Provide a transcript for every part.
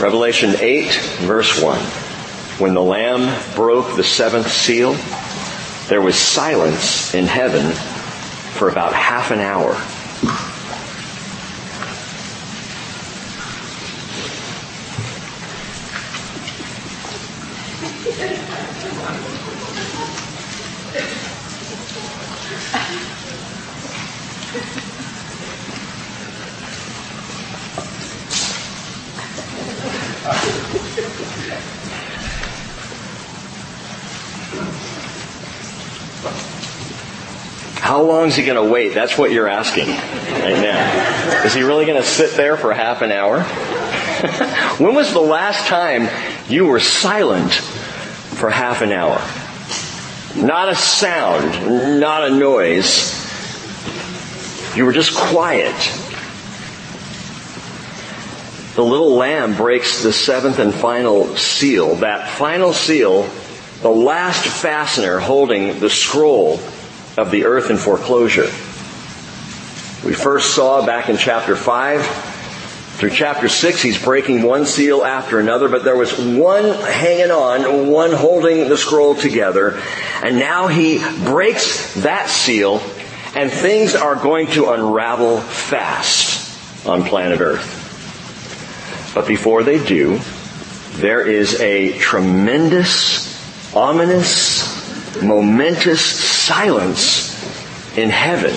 Revelation 8, verse 1. When the Lamb broke the seventh seal, there was silence in heaven for about half an hour. How long is he going to wait? That's what you're asking right now. Is he really going to sit there for half an hour? when was the last time you were silent for half an hour? Not a sound, not a noise. You were just quiet. The little lamb breaks the seventh and final seal. That final seal, the last fastener holding the scroll of the earth in foreclosure. We first saw back in chapter 5 through chapter 6, he's breaking one seal after another, but there was one hanging on, one holding the scroll together, and now he breaks that seal, and things are going to unravel fast on planet Earth. But before they do, there is a tremendous, ominous, momentous silence in heaven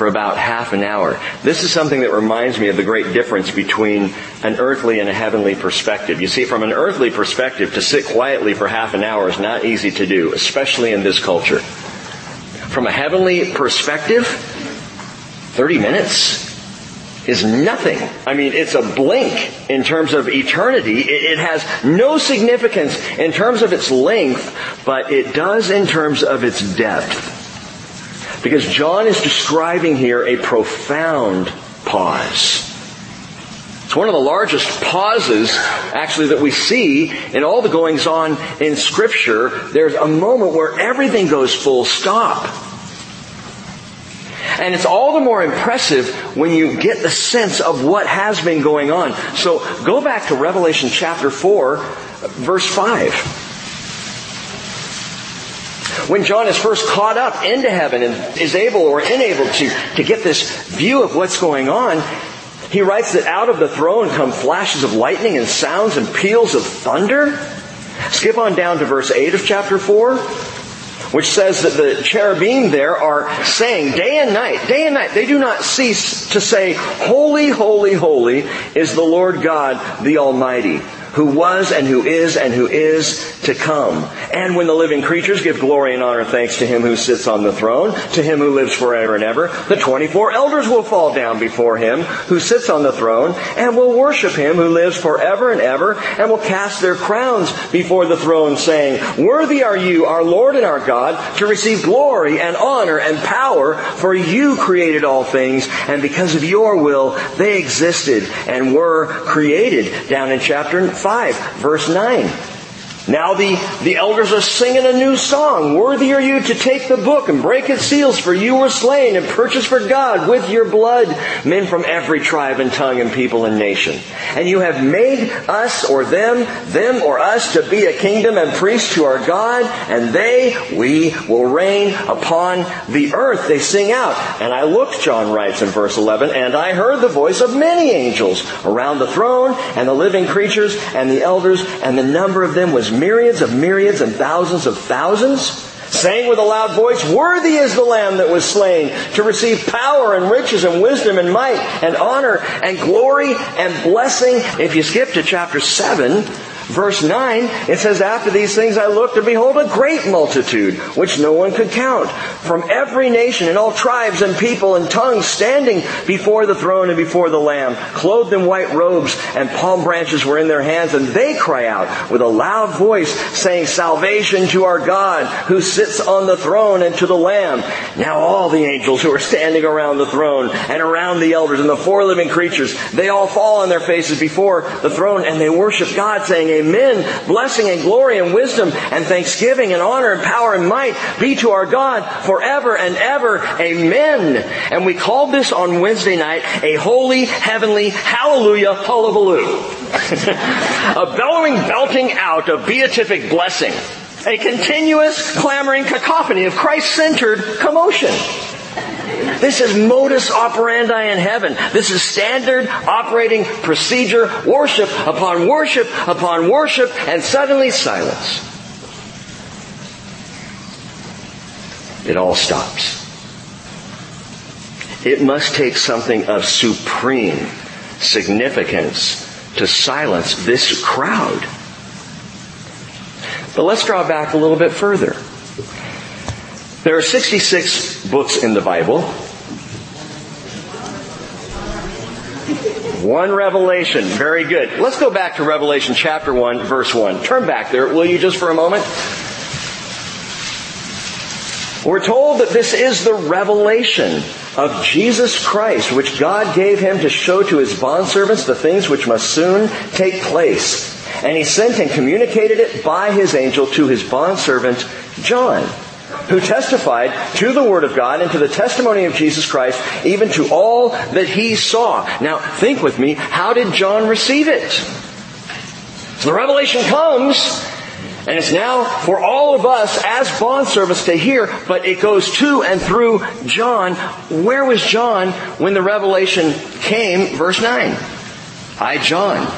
for about half an hour. This is something that reminds me of the great difference between an earthly and a heavenly perspective. You see, from an earthly perspective, to sit quietly for half an hour is not easy to do, especially in this culture. From a heavenly perspective, 30 minutes is nothing. I mean, it's a blink in terms of eternity. It, has no significance in terms of its length, but it does in terms of its depth. Because John is describing here a profound pause. It's one of the largest pauses, actually, that we see in all the goings on in Scripture. There's a moment where everything goes full stop. And it's all the more impressive when you get the sense of what has been going on. So go back to Revelation chapter 4, verse 5 when John is first caught up into heaven and is able or unable to, to get this view of what's going on, he writes that out of the throne come flashes of lightning and sounds and peals of thunder. Skip on down to verse 8 of chapter 4, which says that the cherubim there are saying day and night, day and night, they do not cease to say, Holy, holy, holy is the Lord God, the Almighty who was and who is and who is to come. And when the living creatures give glory and honor thanks to him who sits on the throne, to him who lives forever and ever, the 24 elders will fall down before him who sits on the throne and will worship him who lives forever and ever and will cast their crowns before the throne saying, Worthy are you, our Lord and our God, to receive glory and honor and power for you created all things and because of your will they existed and were created. Down in chapter 5, verse 9. Now the, the elders are singing a new song. Worthy are you to take the book and break its seals, for you were slain and purchased for God with your blood men from every tribe and tongue and people and nation. And you have made us or them, them or us to be a kingdom and priests to our God, and they, we, will reign upon the earth. They sing out. And I looked, John writes in verse 11, and I heard the voice of many angels around the throne and the living creatures and the elders, and the number of them was myriads of myriads and thousands of thousands, saying with a loud voice, Worthy is the Lamb that was slain to receive power and riches and wisdom and might and honor and glory and blessing. If you skip to chapter 7, Verse 9, it says, After these things I looked, and behold, a great multitude, which no one could count, from every nation and all tribes and people and tongues, standing before the throne and before the Lamb, clothed in white robes, and palm branches were in their hands, and they cry out with a loud voice, saying, Salvation to our God, who sits on the throne, and to the Lamb. Now all the angels who are standing around the throne, and around the elders, and the four living creatures, they all fall on their faces before the throne, and they worship God, saying, Amen. Blessing and glory and wisdom and thanksgiving and honor and power and might be to our God forever and ever. Amen. And we called this on Wednesday night a holy, heavenly, hallelujah, hullabaloo. a bellowing belting out of beatific blessing. A continuous clamoring cacophony of Christ-centered commotion. This is modus operandi in heaven. This is standard operating procedure, worship upon worship upon worship, and suddenly silence. It all stops. It must take something of supreme significance to silence this crowd. But let's draw back a little bit further. There are 66 books in the Bible. One revelation. Very good. Let's go back to Revelation chapter 1, verse 1. Turn back there, will you, just for a moment? We're told that this is the revelation of Jesus Christ, which God gave him to show to his bondservants the things which must soon take place. And he sent and communicated it by his angel to his bondservant John who testified to the Word of God and to the testimony of Jesus Christ, even to all that he saw. Now, think with me, how did John receive it? So the revelation comes, and it's now for all of us as bondservants to hear, but it goes to and through John. Where was John when the revelation came? Verse 9. I, John,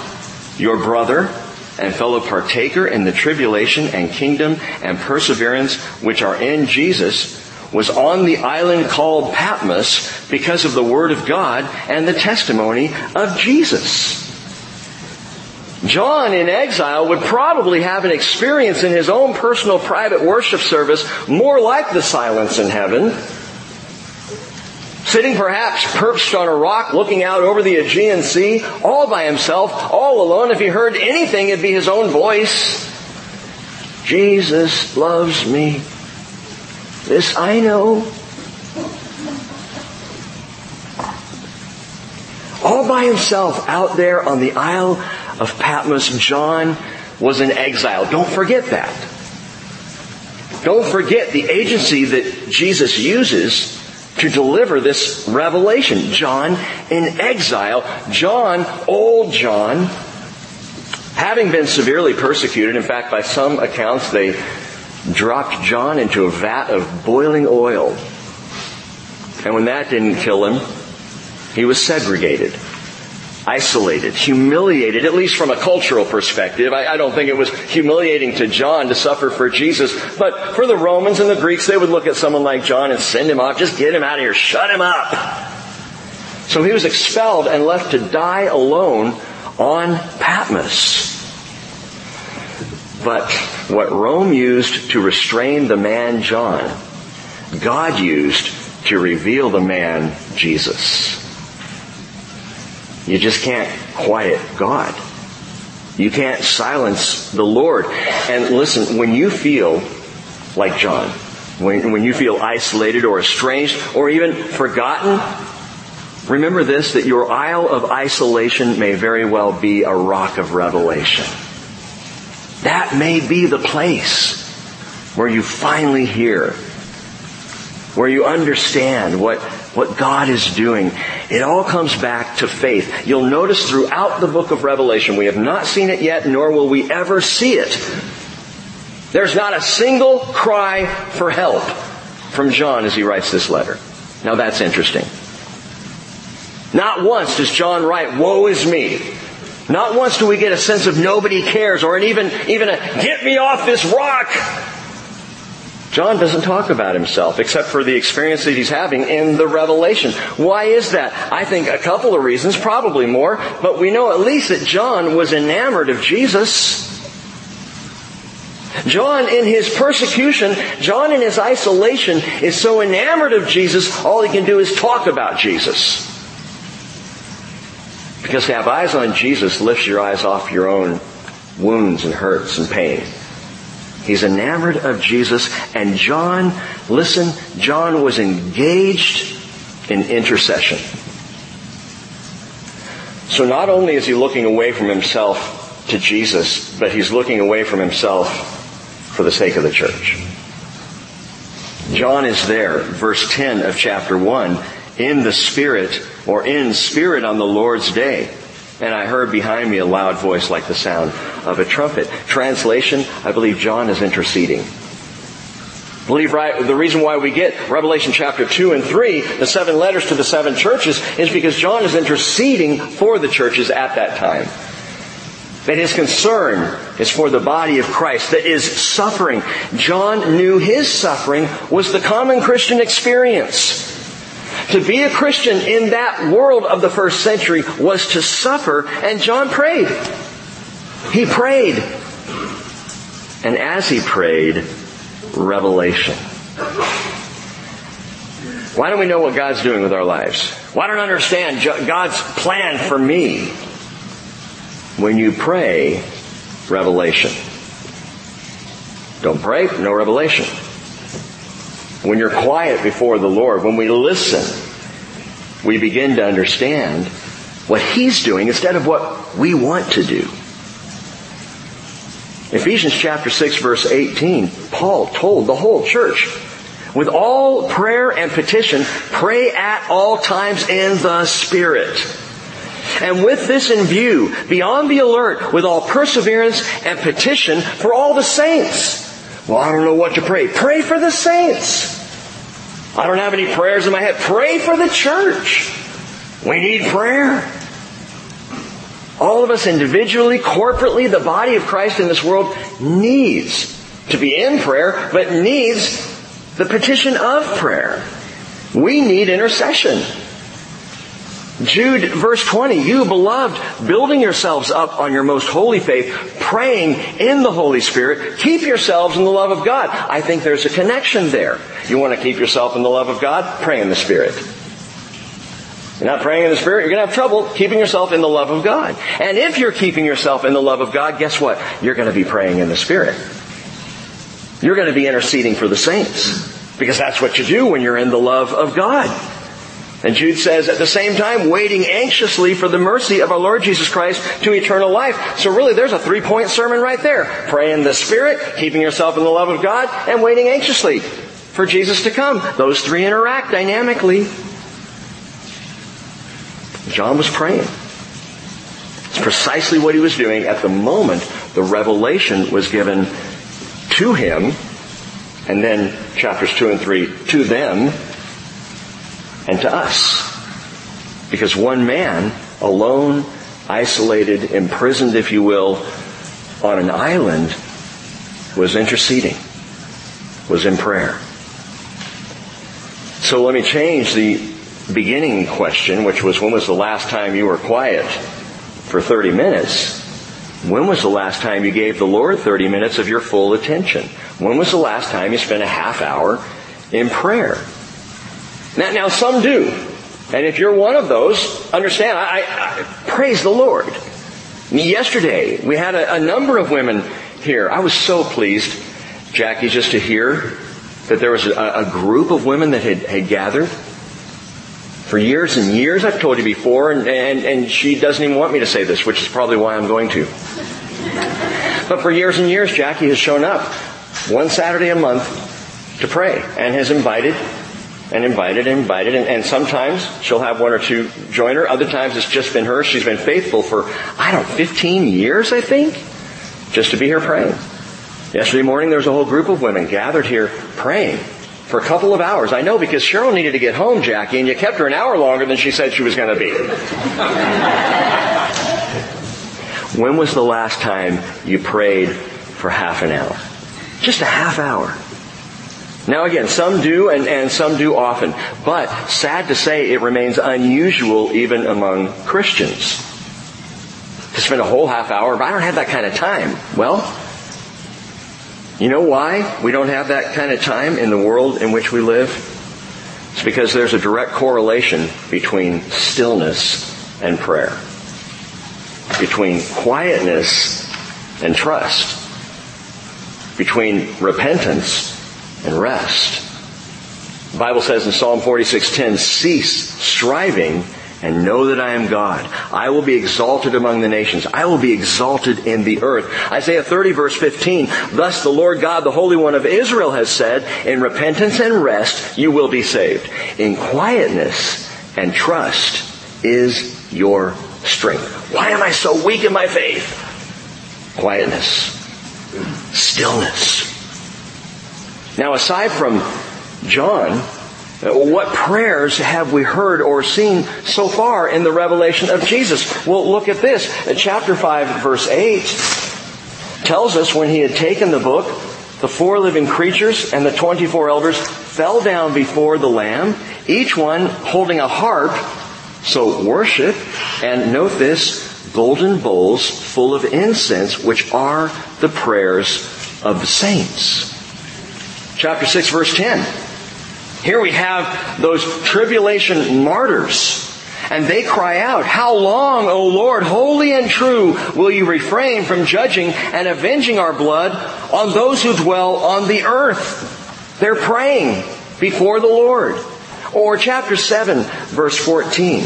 your brother and fellow partaker in the tribulation and kingdom and perseverance which are in Jesus, was on the island called Patmos because of the Word of God and the testimony of Jesus. John in exile would probably have an experience in his own personal private worship service more like the silence in heaven Sitting perhaps perched on a rock looking out over the Aegean Sea, all by himself, all alone. If he heard anything, it'd be his own voice. Jesus loves me. This I know. All by himself out there on the Isle of Patmos, John was in exile. Don't forget that. Don't forget the agency that Jesus uses to deliver this revelation. John in exile. John, old John, having been severely persecuted, in fact, by some accounts, they dropped John into a vat of boiling oil. And when that didn't kill him, he was segregated isolated, humiliated, at least from a cultural perspective. I, I, don't think it was humiliating to John to suffer for Jesus, but for the Romans and the Greeks, they would look at someone like John and send him off, just get him out of here, shut him up. So he was expelled and left to die alone on Patmos. But what Rome used to restrain the man John, God used to reveal the man Jesus. You just can't quiet God. You can't silence the Lord. And listen, when you feel like John, when, when you feel isolated or estranged or even forgotten, remember this, that your isle of isolation may very well be a rock of revelation. That may be the place where you finally hear, where you understand what what God is doing. It all comes back to faith. You'll notice throughout the book of Revelation, we have not seen it yet, nor will we ever see it. There's not a single cry for help from John as he writes this letter. Now that's interesting. Not once does John write, woe is me. Not once do we get a sense of nobody cares or an even, even a get me off this rock John doesn't talk about himself except for the experience that he's having in the revelation. Why is that? I think a couple of reasons, probably more, but we know at least that John was enamored of Jesus. John in his persecution, John in his isolation is so enamored of Jesus, all he can do is talk about Jesus. Because to have eyes on Jesus lifts your eyes off your own wounds and hurts and pain. He's enamored of Jesus. And John, listen, John was engaged in intercession. So not only is he looking away from himself to Jesus, but he's looking away from himself for the sake of the church. John is there, verse 10 of chapter 1, in the Spirit, or in spirit on the Lord's day. and I heard behind me a loud voice like the sound of a trumpet. Translation, I believe John is interceding. Believe right, the reason why we get Revelation chapter 2 and 3, the seven letters to the seven churches, is because John is interceding for the churches at that time. That his concern is for the body of Christ that is suffering. John knew his suffering was the common Christian experience. To be a Christian in that world of the first century was to suffer, and John prayed. He prayed. And as he prayed, revelation. Why don't we know what God's doing with our lives? Why don't I understand God's plan for me? When you pray, revelation. Don't pray, no revelation. When you're quiet before the Lord, when we listen, we begin to understand what He's doing instead of what we want to do. Ephesians chapter 6 verse 18, Paul told the whole church, with all prayer and petition, pray at all times in the Spirit. And with this in view, be on the alert with all perseverance and petition for all the saints. Well, I don't know what to pray. Pray for the saints. I don't have any prayers in my head. Pray for the church. We need prayer. All of us individually, corporately, the body of Christ in this world needs to be in prayer, but needs the petition of prayer. We need intercession. Jude verse 20, you beloved, building yourselves up on your most holy faith, praying in the Holy Spirit, keep yourselves in the love of God. I think there's a connection there. You want to keep yourself in the love of God? Pray in the Spirit. You're not praying in the Spirit, you're going to have trouble keeping yourself in the love of God. And if you're keeping yourself in the love of God, guess what? You're going to be praying in the Spirit. You're going to be interceding for the saints. Because that's what you do when you're in the love of God. And Jude says, at the same time, waiting anxiously for the mercy of our Lord Jesus Christ to eternal life. So really, there's a three-point sermon right there. Pray in the Spirit, keeping yourself in the love of God, and waiting anxiously for Jesus to come. Those three interact dynamically. John was praying. It's precisely what he was doing at the moment the revelation was given to him, and then chapters 2 and 3 to them and to us. Because one man, alone, isolated, imprisoned, if you will, on an island, was interceding, was in prayer. So let me change the beginning question, which was when was the last time you were quiet for 30 minutes? When was the last time you gave the Lord 30 minutes of your full attention? When was the last time you spent a half hour in prayer? Now, now some do. And if you're one of those, understand, I, I praise the Lord. Yesterday, we had a, a number of women here. I was so pleased, Jackie, just to hear that there was a, a group of women that had, had gathered for years and years. I've told you before, and, and, and she doesn't even want me to say this, which is probably why I'm going to. But for years and years, Jackie has shown up one Saturday a month to pray and has invited and invited and invited and, and, sometimes she'll have one or two join her. Other times it's just been her. She's been faithful for, I don't know, 15 years, I think, just to be here praying. Yesterday morning there was a whole group of women gathered here praying for a couple of hours. I know because Cheryl needed to get home, Jackie, and you kept her an hour longer than she said she was going to be. when was the last time you prayed for half an hour? Just a half hour. Now again, some do and, and some do often. But sad to say, it remains unusual even among Christians. To spend a whole half hour, but I don't have that kind of time. Well, you know why we don't have that kind of time in the world in which we live? It's because there's a direct correlation between stillness and prayer. Between quietness and trust. Between repentance and rest. The Bible says in Psalm 46:10, cease striving and know that I am God. I will be exalted among the nations. I will be exalted in the earth. Isaiah 30 verse 15, thus the Lord God, the Holy One of Israel has said, in repentance and rest you will be saved. In quietness and trust is your strength. Why am I so weak in my faith? Quietness. Stillness. Now aside from John, what prayers have we heard or seen so far in the revelation of Jesus? Well, look at this. Chapter 5 verse 8 tells us when he had taken the book, the four living creatures and the 24 elders fell down before the Lamb, each one holding a harp. So worship, and note this, golden bowls full of incense, which are the prayers of the saints. Chapter 6 verse 10. Here we have those tribulation martyrs. And they cry out, How long, O Lord, holy and true, will you refrain from judging and avenging our blood on those who dwell on the earth? They're praying before the Lord. Or chapter 7, verse 14,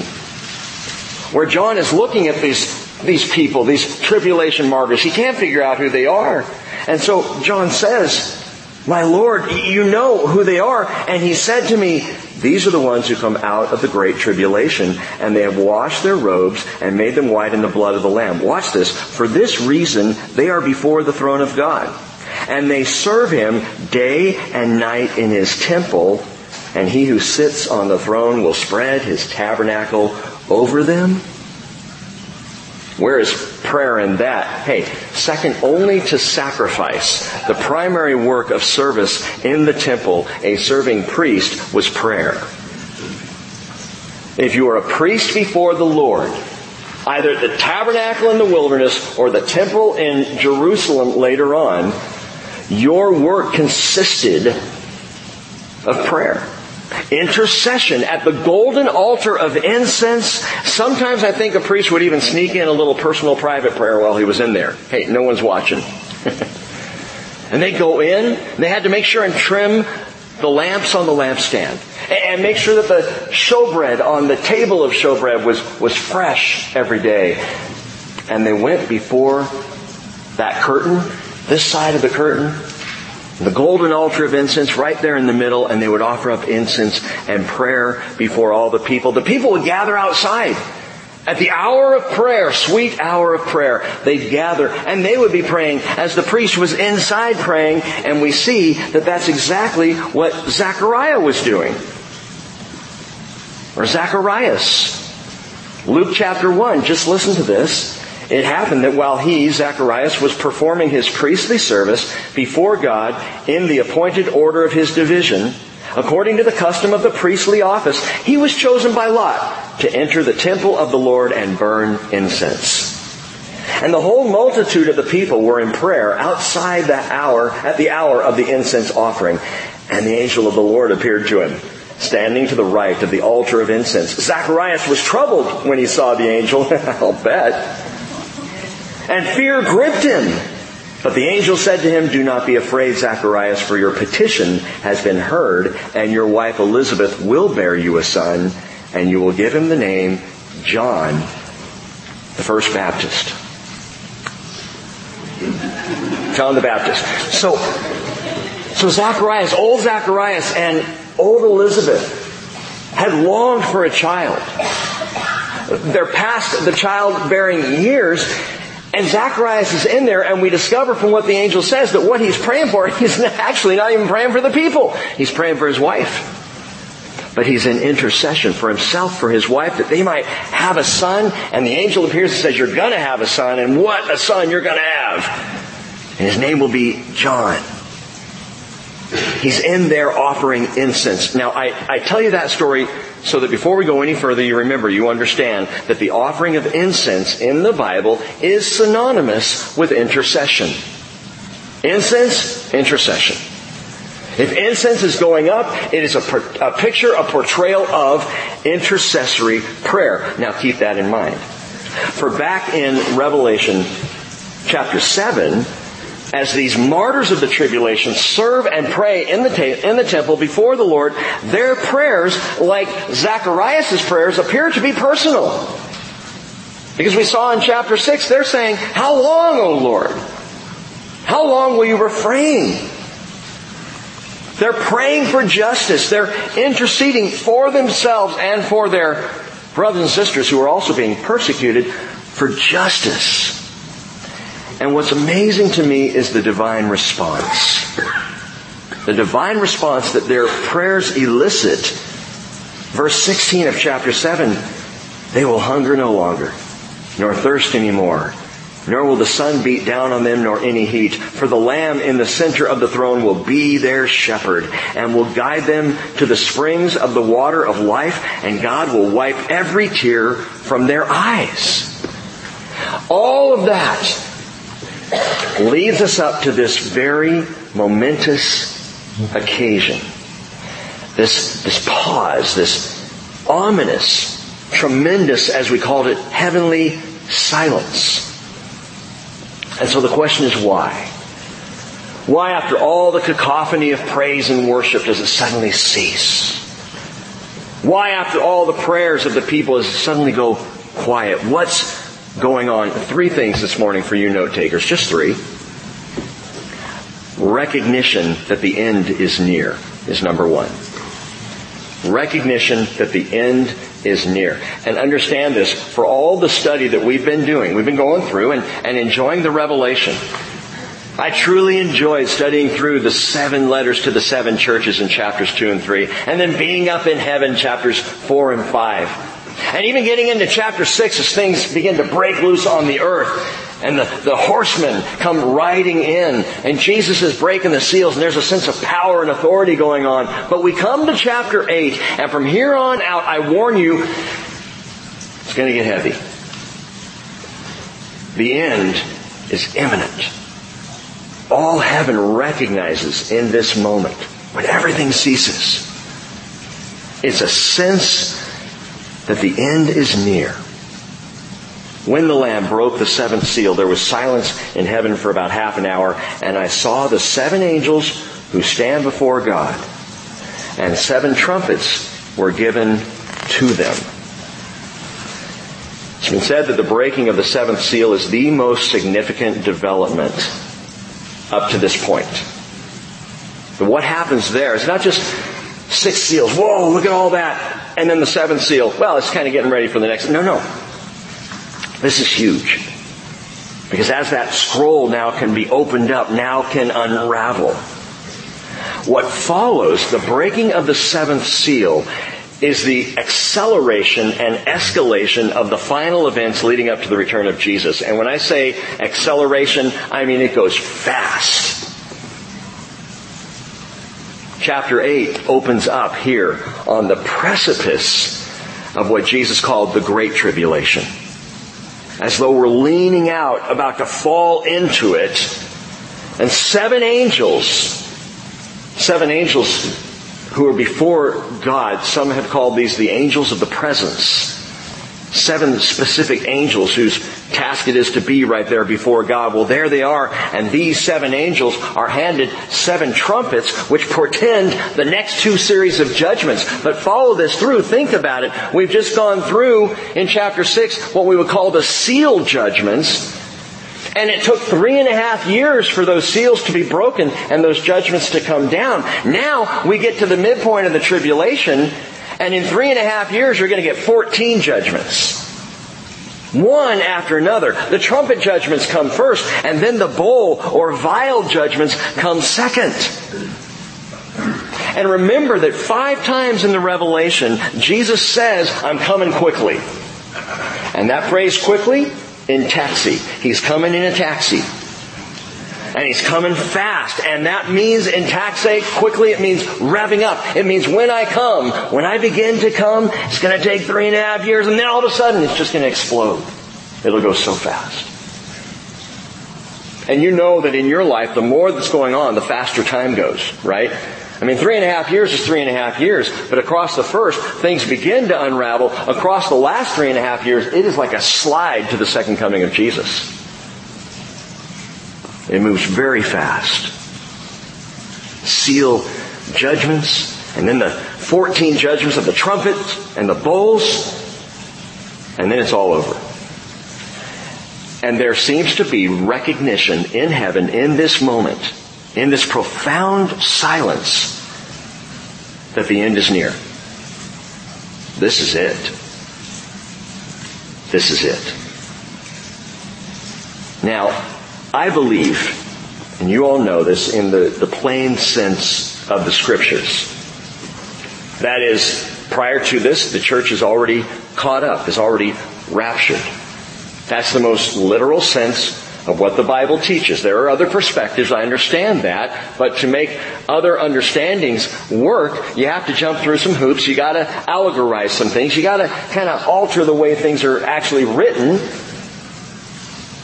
where John is looking at these, these people, these tribulation martyrs. He can't figure out who they are. And so John says, my Lord, you know who they are. And he said to me, these are the ones who come out of the great tribulation, and they have washed their robes and made them white in the blood of the Lamb. Watch this. For this reason, they are before the throne of God. And they serve him day and night in his temple, and he who sits on the throne will spread his tabernacle over them. Where is prayer in that? Hey, second only to sacrifice. The primary work of service in the temple, a serving priest, was prayer. If you are a priest before the Lord, either at the tabernacle in the wilderness or the temple in Jerusalem later on, your work consisted of prayer. Intercession at the golden altar of incense. Sometimes I think a priest would even sneak in a little personal private prayer while he was in there. Hey, no one's watching. and they go in, they had to make sure and trim the lamps on the lampstand. And make sure that the showbread on the table of showbread was, was fresh every day. And they went before that curtain, this side of the curtain, the golden altar of incense right there in the middle, and they would offer up incense and prayer before all the people. The people would gather outside. At the hour of prayer, sweet hour of prayer, they'd gather and they would be praying as the priest was inside praying and we see that that's exactly what Zachariah was doing. Or Zacharias. Luke chapter 1, just listen to this. It happened that while he, Zacharias, was performing his priestly service before God in the appointed order of his division, according to the custom of the priestly office, he was chosen by Lot to enter the temple of the Lord and burn incense. And the whole multitude of the people were in prayer outside the hour, at the hour of the incense offering. And the angel of the Lord appeared to him, standing to the right of the altar of incense. Zacharias was troubled when he saw the angel. I'll bet. And fear gripped him. But the angel said to him, Do not be afraid, Zacharias, for your petition has been heard, and your wife Elizabeth will bear you a son, and you will give him the name John, the first Baptist. John the Baptist. So, so Zacharias, old Zacharias and old Elizabeth had longed for a child. They're past the childbearing years, and Zacharias is in there and we discover from what the angel says that what he's praying for, he's actually not even praying for the people. He's praying for his wife. But he's in intercession for himself, for his wife, that they might have a son. And the angel appears and says, you're gonna have a son, and what a son you're gonna have. And his name will be John. He's in there offering incense. Now, I, I tell you that story so that before we go any further, you remember, you understand that the offering of incense in the Bible is synonymous with intercession. Incense, intercession. If incense is going up, it is a, a picture, a portrayal of intercessory prayer. Now keep that in mind. For back in Revelation chapter 7, as these martyrs of the tribulation serve and pray in the, ta- in the temple before the Lord, their prayers, like Zacharias' prayers, appear to be personal. Because we saw in chapter 6, they're saying, How long, O Lord? How long will you refrain? They're praying for justice. They're interceding for themselves and for their brothers and sisters who are also being persecuted for justice. And what's amazing to me is the divine response. The divine response that their prayers elicit. Verse 16 of chapter 7, they will hunger no longer, nor thirst anymore nor will the sun beat down on them nor any heat. For the Lamb in the center of the throne will be their shepherd and will guide them to the springs of the water of life and God will wipe every tear from their eyes. All of that leads us up to this very momentous occasion. This, this pause, this ominous, tremendous, as we called it, heavenly silence. And so the question is why? Why after all the cacophony of praise and worship does it suddenly cease? Why after all the prayers of the people does it suddenly go quiet? What's going on? Three things this morning for you note takers. Just three. Recognition that the end is near is number one. Recognition that the end is near. And understand this, for all the study that we've been doing, we've been going through and, and enjoying the revelation. I truly enjoyed studying through the seven letters to the seven churches in chapters two and three, and then being up in heaven chapters four and five. And even getting into chapter six as things begin to break loose on the earth and the, the horsemen come riding in and Jesus is breaking the seals and there's a sense of power and authority going on. But we come to chapter 8 and from here on out I warn you, it's going to get heavy. The end is imminent. All heaven recognizes in this moment when everything ceases. It's a sense that the end is near. When the Lamb broke the seventh seal, there was silence in heaven for about half an hour, and I saw the seven angels who stand before God, and seven trumpets were given to them. It's been said that the breaking of the seventh seal is the most significant development up to this point. But what happens there is not just six seals, whoa, look at all that, and then the seventh seal, well, it's kind of getting ready for the next. No, no. This is huge. Because as that scroll now can be opened up, now can unravel. What follows the breaking of the seventh seal is the acceleration and escalation of the final events leading up to the return of Jesus. And when I say acceleration, I mean it goes fast. Chapter 8 opens up here on the precipice of what Jesus called the Great Tribulation as though we're leaning out, about to fall into it. And seven angels, seven angels who are before God, some have called these the angels of the presence seven specific angels whose task it is to be right there before God. Well, there they are, and these seven angels are handed seven trumpets, which portend the next two series of judgments. But follow this through, think about it. We've just gone through in chapter six what we would call the seal judgments. And it took three and a half years for those seals to be broken and those judgments to come down. Now we get to the midpoint of the tribulation and in three and a half years, you're going to get 14 judgments. One after another. The trumpet judgments come first, and then the bowl or vial judgments come second. And remember that five times in the Revelation, Jesus says, I'm coming quickly. And that phrase quickly, in taxi. He's coming in a taxi. And he's coming fast. And that means in taxi, quickly, it means revving up. It means when I come, when I begin to come, it's going to take three and a half years, and then all of a sudden it's just going to explode. It'll go so fast. And you know that in your life, the more that's going on, the faster time goes, right? I mean, three and a half years is three and a half years, but across the first, things begin to unravel. Across the last three and a half years, it is like a slide to the second coming of Jesus. It moves very fast. Seal judgments, and then the 14 judgments of the trumpet and the bowls, and then it's all over. And there seems to be recognition in heaven in this moment, in this profound silence, that the end is near. This is it. this is it. Now, I believe, and you all know this in the, the plain sense of the scriptures. That is, prior to this, the church is already caught up, is already raptured. That's the most literal sense of what the Bible teaches. There are other perspectives, I understand that, but to make other understandings work, you have to jump through some hoops, you gotta allegorize some things, you gotta kind of alter the way things are actually written.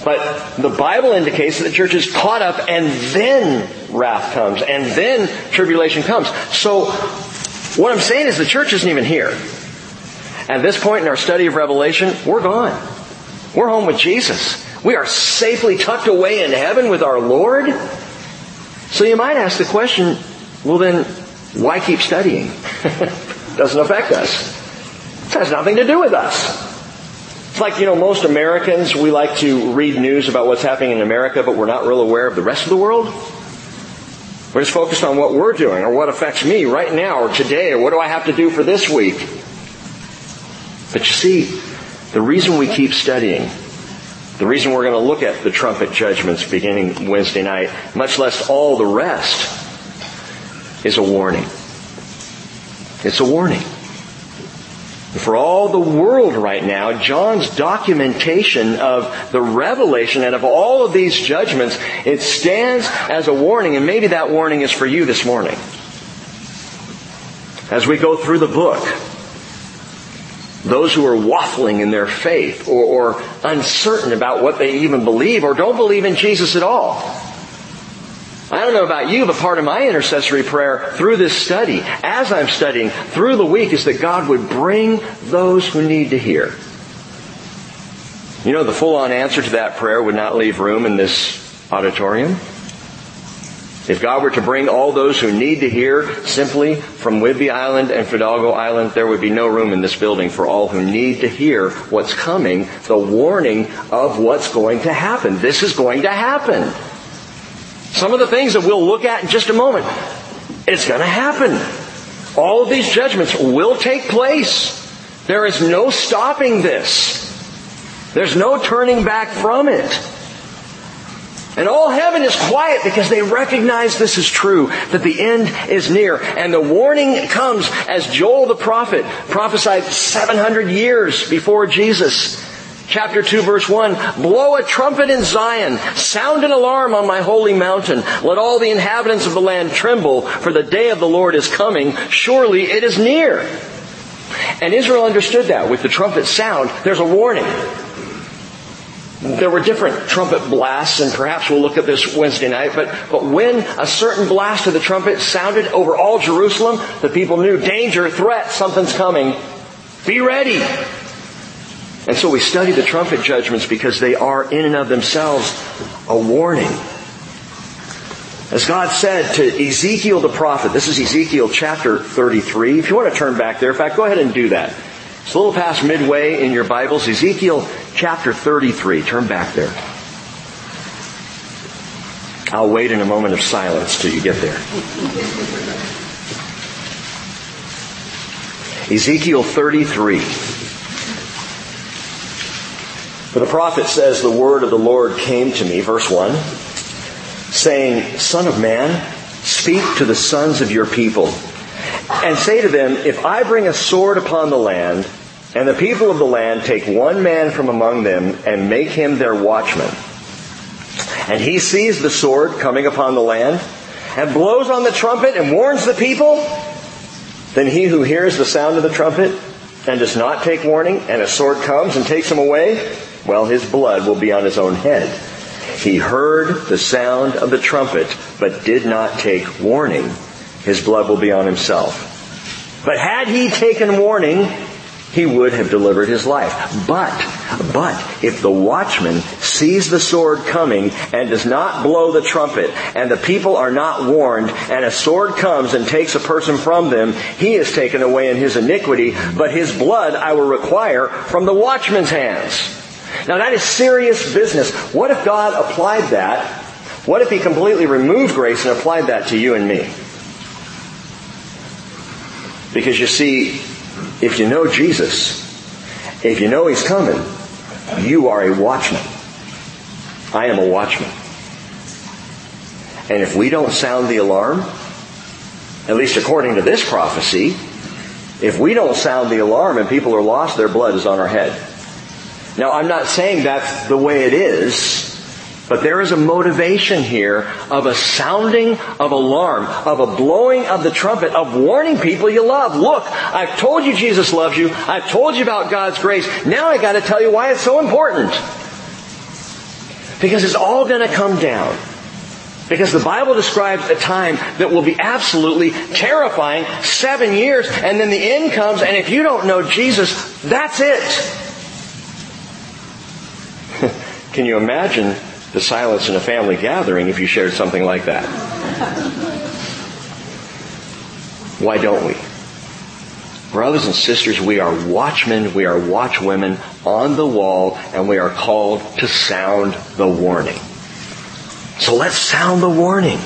But the Bible indicates that the church is caught up and then wrath comes and then tribulation comes. So what I'm saying is the church isn't even here. At this point in our study of Revelation, we're gone. We're home with Jesus. We are safely tucked away in heaven with our Lord. So you might ask the question, well then, why keep studying? Doesn't affect us. It has nothing to do with us. It's like, you know, most Americans, we like to read news about what's happening in America, but we're not real aware of the rest of the world. We're just focused on what we're doing or what affects me right now or today or what do I have to do for this week. But you see, the reason we keep studying the reason we're going to look at the trumpet judgments beginning Wednesday night, much less all the rest, is a warning. It's a warning. For all the world right now, John's documentation of the revelation and of all of these judgments, it stands as a warning, and maybe that warning is for you this morning. As we go through the book, those who are waffling in their faith or, or, uncertain about what they even believe or don't believe in Jesus at all. I don't know about you, but part of my intercessory prayer through this study, as I'm studying through the week, is that God would bring those who need to hear. You know, the full on answer to that prayer would not leave room in this auditorium. If God were to bring all those who need to hear simply from Whidbey Island and Fidalgo Island, there would be no room in this building for all who need to hear what's coming, the warning of what's going to happen. This is going to happen. Some of the things that we'll look at in just a moment, it's going to happen. All of these judgments will take place. There is no stopping this. There's no turning back from it. And all heaven is quiet because they recognize this is true, that the end is near. And the warning comes as Joel the prophet prophesied 700 years before Jesus. Chapter 2 verse 1, blow a trumpet in Zion, sound an alarm on my holy mountain. Let all the inhabitants of the land tremble, for the day of the Lord is coming. Surely it is near. And Israel understood that with the trumpet sound, there's a warning. There were different trumpet blasts, and perhaps we'll look at this Wednesday night, but, but when a certain blast of the trumpet sounded over all Jerusalem, the people knew danger, threat, something's coming. Be ready. And so we study the trumpet judgments because they are in and of themselves a warning. As God said to Ezekiel the prophet, this is Ezekiel chapter 33. If you want to turn back there, in fact, go ahead and do that. It's a little past midway in your Bibles. Ezekiel chapter 33. Turn back there. I'll wait in a moment of silence till you get there. Ezekiel 33. For the prophet says, the word of the Lord came to me, verse 1, saying, Son of man, speak to the sons of your people and say to them, If I bring a sword upon the land, and the people of the land take one man from among them and make him their watchman, and he sees the sword coming upon the land, and blows on the trumpet and warns the people, then he who hears the sound of the trumpet and does not take warning, and a sword comes and takes him away, well, his blood will be on his own head. He heard the sound of the trumpet, but did not take warning. His blood will be on himself. But had he taken warning, he would have delivered his life. But, but, if the watchman sees the sword coming and does not blow the trumpet, and the people are not warned, and a sword comes and takes a person from them, he is taken away in his iniquity, but his blood I will require from the watchman's hands. Now that is serious business. What if God applied that? What if he completely removed grace and applied that to you and me? Because you see, if you know Jesus, if you know He's coming, You are a watchman. I am a watchman. And if we don't sound the alarm, at least according to this prophecy, if we don't sound the alarm and people are lost, their blood is on our head. Now, I'm not saying that's the way it is, but there is a motivation here of a sounding of alarm, of a blowing of the trumpet, of warning people you love. Look, I've told you Jesus loves you. I've told you about God's grace. Now I gotta tell you why it's so important. Because it's all gonna come down. Because the Bible describes a time that will be absolutely terrifying, seven years, and then the end comes, and if you don't know Jesus, that's it. Can you imagine the silence in a family gathering if you shared something like that. Why don't we? Brothers and sisters, we are watchmen, we are watchwomen on the wall, and we are called to sound the warning. So let's sound the warning.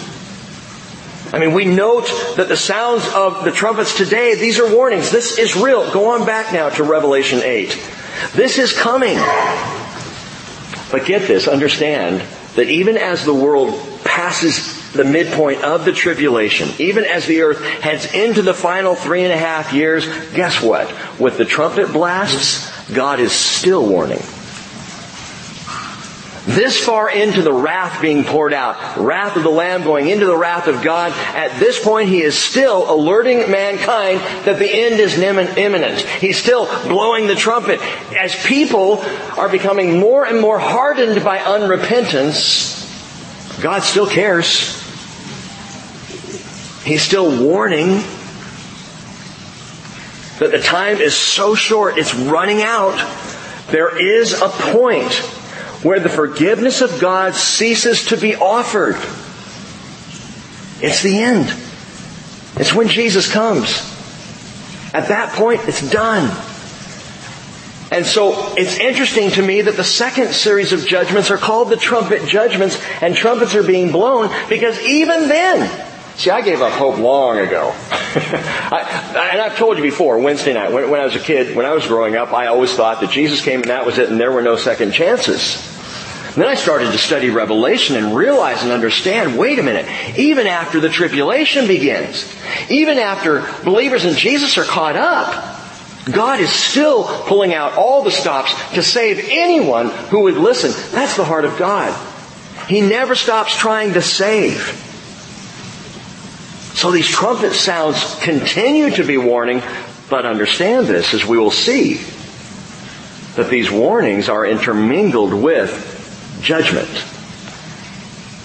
I mean, we note that the sounds of the trumpets today, these are warnings. This is real. Go on back now to Revelation 8. This is coming. But get this, understand that even as the world passes the midpoint of the tribulation, even as the earth heads into the final three and a half years, guess what? With the trumpet blasts, God is still warning. This far into the wrath being poured out, wrath of the Lamb going into the wrath of God, at this point he is still alerting mankind that the end is imminent. He's still blowing the trumpet. As people are becoming more and more hardened by unrepentance, God still cares. He's still warning that the time is so short, it's running out. There is a point where the forgiveness of God ceases to be offered. It's the end. It's when Jesus comes. At that point, it's done. And so it's interesting to me that the second series of judgments are called the trumpet judgments, and trumpets are being blown because even then, See, I gave up hope long ago. I, and I've told you before, Wednesday night, when, when I was a kid, when I was growing up, I always thought that Jesus came and that was it and there were no second chances. Then I started to study Revelation and realize and understand, wait a minute, even after the tribulation begins, even after believers in Jesus are caught up, God is still pulling out all the stops to save anyone who would listen. That's the heart of God. He never stops trying to save. So these trumpet sounds continue to be warning, but understand this as we will see that these warnings are intermingled with judgment.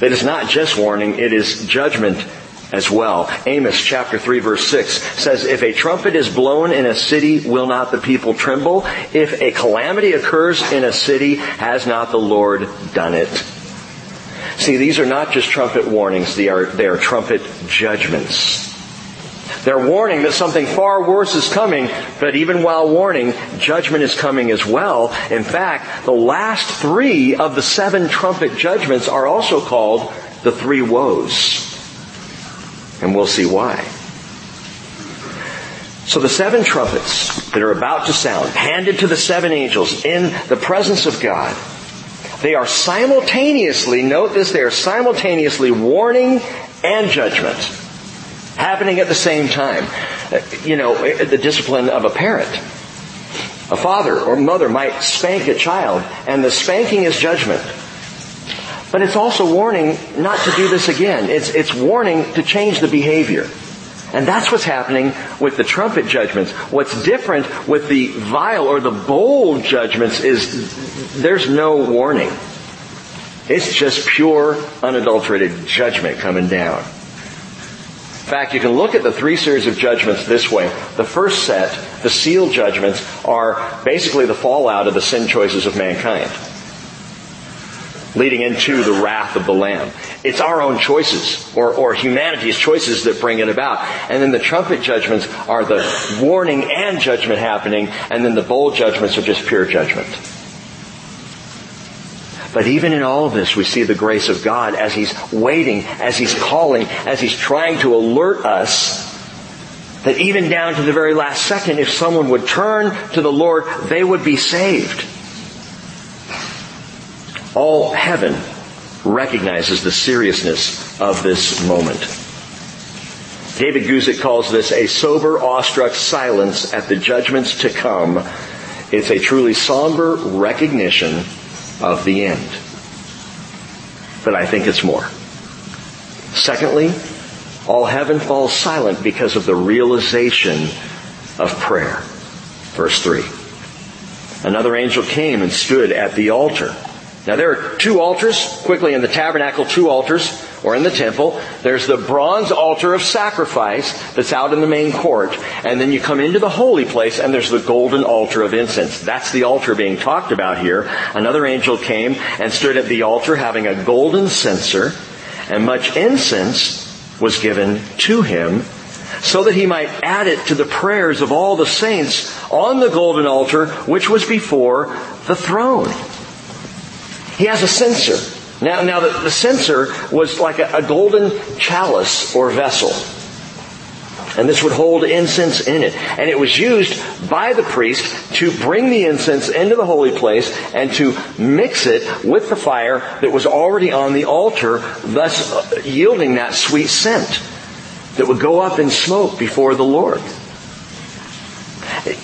It is not just warning, it is judgment as well. Amos chapter 3 verse 6 says, If a trumpet is blown in a city, will not the people tremble? If a calamity occurs in a city, has not the Lord done it? See, these are not just trumpet warnings, they are, they are trumpet judgments. They're warning that something far worse is coming, but even while warning, judgment is coming as well. In fact, the last three of the seven trumpet judgments are also called the three woes. And we'll see why. So the seven trumpets that are about to sound, handed to the seven angels in the presence of God, they are simultaneously, note this, they are simultaneously warning and judgment happening at the same time. Uh, you know, uh, the discipline of a parent. A father or mother might spank a child, and the spanking is judgment. But it's also warning not to do this again. It's, it's warning to change the behavior. And that's what's happening with the trumpet judgments. What's different with the vial or the bowl judgments is there's no warning. It's just pure, unadulterated judgment coming down fact, you can look at the three series of judgments this way. The first set, the seal judgments, are basically the fallout of the sin choices of mankind. Leading into the wrath of the Lamb. It's our own choices, or, or humanity's choices that bring it about. And then the trumpet judgments are the warning and judgment happening, and then the bowl judgments are just pure judgment. But even in all of this, we see the grace of God as He's waiting, as He's calling, as He's trying to alert us that even down to the very last second, if someone would turn to the Lord, they would be saved. All heaven recognizes the seriousness of this moment. David Guzik calls this a sober, awestruck silence at the judgments to come. It's a truly somber recognition of the end. But I think it's more. Secondly, all heaven falls silent because of the realization of prayer. Verse 3. Another angel came and stood at the altar. Now there are two altars, quickly in the tabernacle, two altars, or in the temple. There's the bronze altar of sacrifice that's out in the main court, and then you come into the holy place and there's the golden altar of incense. That's the altar being talked about here. Another angel came and stood at the altar having a golden censer, and much incense was given to him so that he might add it to the prayers of all the saints on the golden altar which was before the throne. He has a censer. Now, now the, the censer was like a, a golden chalice or vessel. And this would hold incense in it. And it was used by the priest to bring the incense into the holy place and to mix it with the fire that was already on the altar, thus uh, yielding that sweet scent that would go up in smoke before the Lord.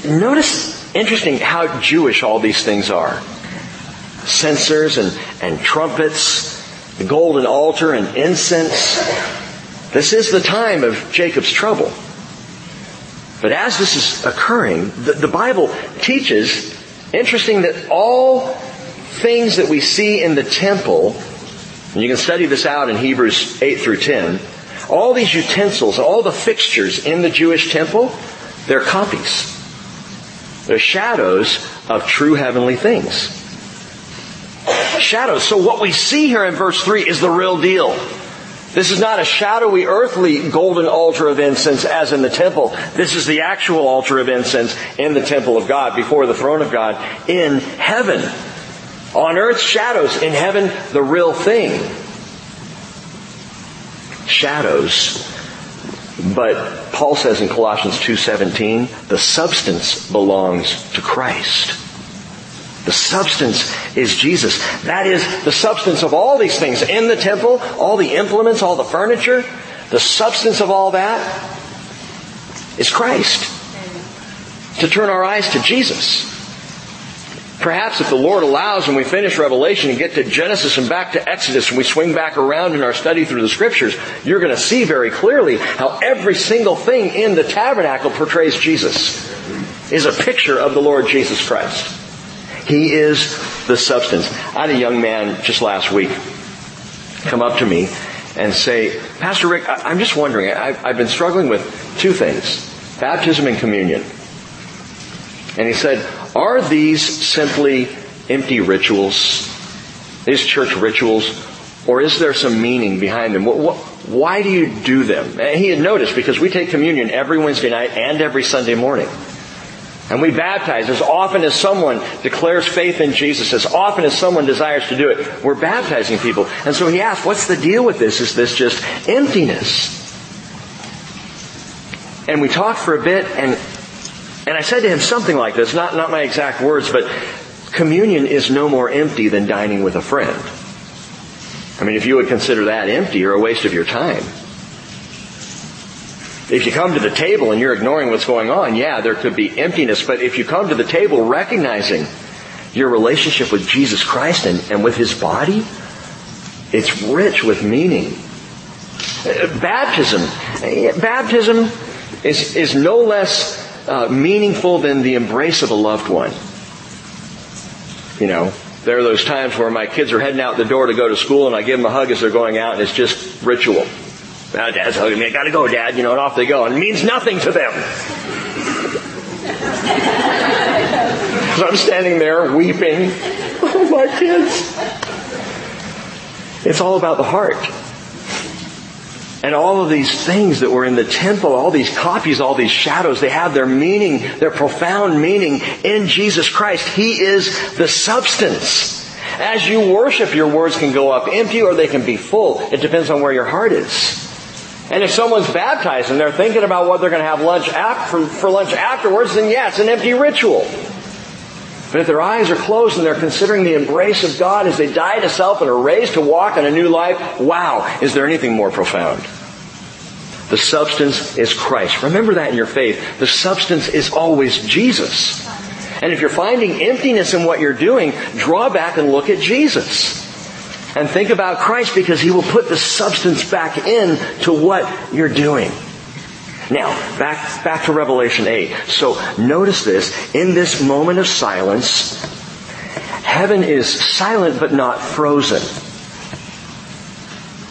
Notice, interesting, how Jewish all these things are. Censers and, and trumpets, the golden altar and incense. This is the time of Jacob's trouble. But as this is occurring, the, the Bible teaches, interesting that all things that we see in the temple, and you can study this out in Hebrews 8 through 10, all these utensils, all the fixtures in the Jewish temple, they're copies. They're shadows of true heavenly things. Shadows. So what we see here in verse 3 is the real deal. This is not a shadowy earthly golden altar of incense as in the temple. This is the actual altar of incense in the temple of God, before the throne of God, in heaven. On earth, shadows. In heaven, the real thing shadows. But Paul says in Colossians 2:17, the substance belongs to Christ. The substance is Jesus. That is the substance of all these things in the temple, all the implements, all the furniture, the substance of all that is Christ. To turn our eyes to Jesus. Perhaps if the Lord allows when we finish Revelation and get to Genesis and back to Exodus and we swing back around in our study through the scriptures, you're going to see very clearly how every single thing in the tabernacle portrays Jesus. Is a picture of the Lord Jesus Christ. He is the substance. I had a young man just last week come up to me and say, Pastor Rick, I'm just wondering, I've been struggling with two things. Baptism and communion. And he said, are these simply empty rituals? These church rituals? Or is there some meaning behind them? Why do you do them? And he had noticed because we take communion every Wednesday night and every Sunday morning. And we baptize as often as someone declares faith in Jesus, as often as someone desires to do it, we're baptizing people. And so he asked, what's the deal with this? Is this just emptiness? And we talked for a bit and and I said to him something like this, not, not my exact words, but communion is no more empty than dining with a friend. I mean, if you would consider that empty or a waste of your time. If you come to the table and you're ignoring what's going on, yeah, there could be emptiness, but if you come to the table recognizing your relationship with Jesus Christ and, and with His body, it's rich with meaning. Baptism, baptism is, is no less uh, meaningful than the embrace of a loved one. You know, there are those times where my kids are heading out the door to go to school and I give them a hug as they're going out and it's just ritual. Now dad's hugging me, I gotta go dad, you know, and off they go. And it means nothing to them. so I'm standing there weeping. Oh, my kids. It's all about the heart. And all of these things that were in the temple, all these copies, all these shadows, they have their meaning, their profound meaning in Jesus Christ. He is the substance. As you worship, your words can go up empty or they can be full. It depends on where your heart is. And if someone's baptized and they're thinking about what they're going to have lunch for, for lunch afterwards, then yeah, it's an empty ritual. But if their eyes are closed and they're considering the embrace of God as they die to self and are raised to walk in a new life, wow, is there anything more profound? The substance is Christ. Remember that in your faith. The substance is always Jesus. And if you're finding emptiness in what you're doing, draw back and look at Jesus. And think about Christ because He will put the substance back in to what you're doing. Now, back, back to Revelation 8. So notice this. In this moment of silence, heaven is silent but not frozen.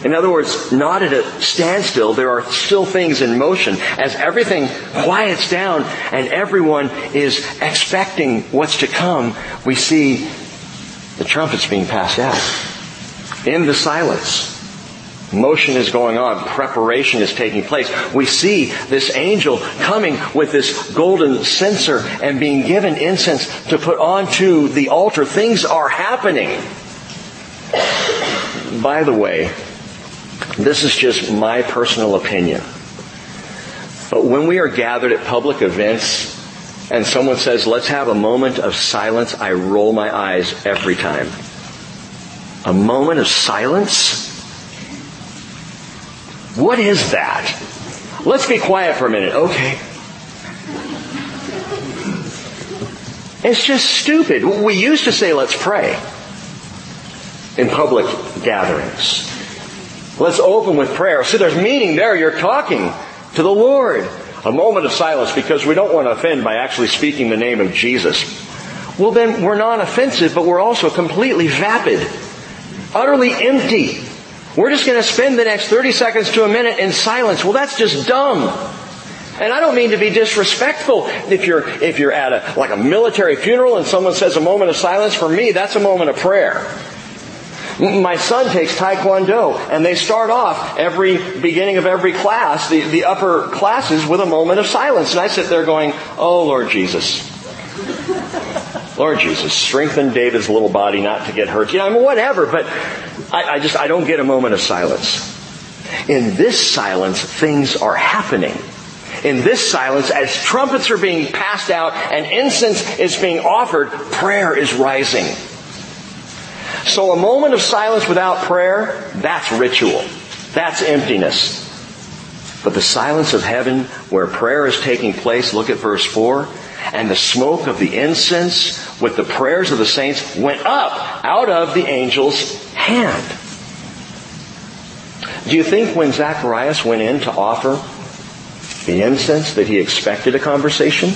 In other words, not at a standstill. There are still things in motion. As everything quiets down and everyone is expecting what's to come, we see the trumpets being passed out. In the silence. Motion is going on. Preparation is taking place. We see this angel coming with this golden censer and being given incense to put onto the altar. Things are happening. By the way, this is just my personal opinion. But when we are gathered at public events and someone says, let's have a moment of silence, I roll my eyes every time. A moment of silence? What is that? Let's be quiet for a minute. Okay. It's just stupid. We used to say, let's pray in public gatherings. Let's open with prayer. See, there's meaning there. You're talking to the Lord. A moment of silence because we don't want to offend by actually speaking the name of Jesus. Well, then we're non offensive, but we're also completely vapid, utterly empty. We're just going to spend the next 30 seconds to a minute in silence. Well, that's just dumb. And I don't mean to be disrespectful. If you're, if you're at a, like a military funeral and someone says a moment of silence, for me, that's a moment of prayer. My son takes Taekwondo and they start off every beginning of every class, the, the upper classes with a moment of silence. And I sit there going, Oh Lord Jesus. Lord Jesus, strengthen David's little body not to get hurt. You know, I mean, whatever, but I, I just, I don't get a moment of silence. In this silence, things are happening. In this silence, as trumpets are being passed out and incense is being offered, prayer is rising. So a moment of silence without prayer, that's ritual. That's emptiness. But the silence of heaven where prayer is taking place, look at verse 4, and the smoke of the incense with the prayers of the saints went up out of the angel's hand. Do you think when Zacharias went in to offer the incense that he expected a conversation?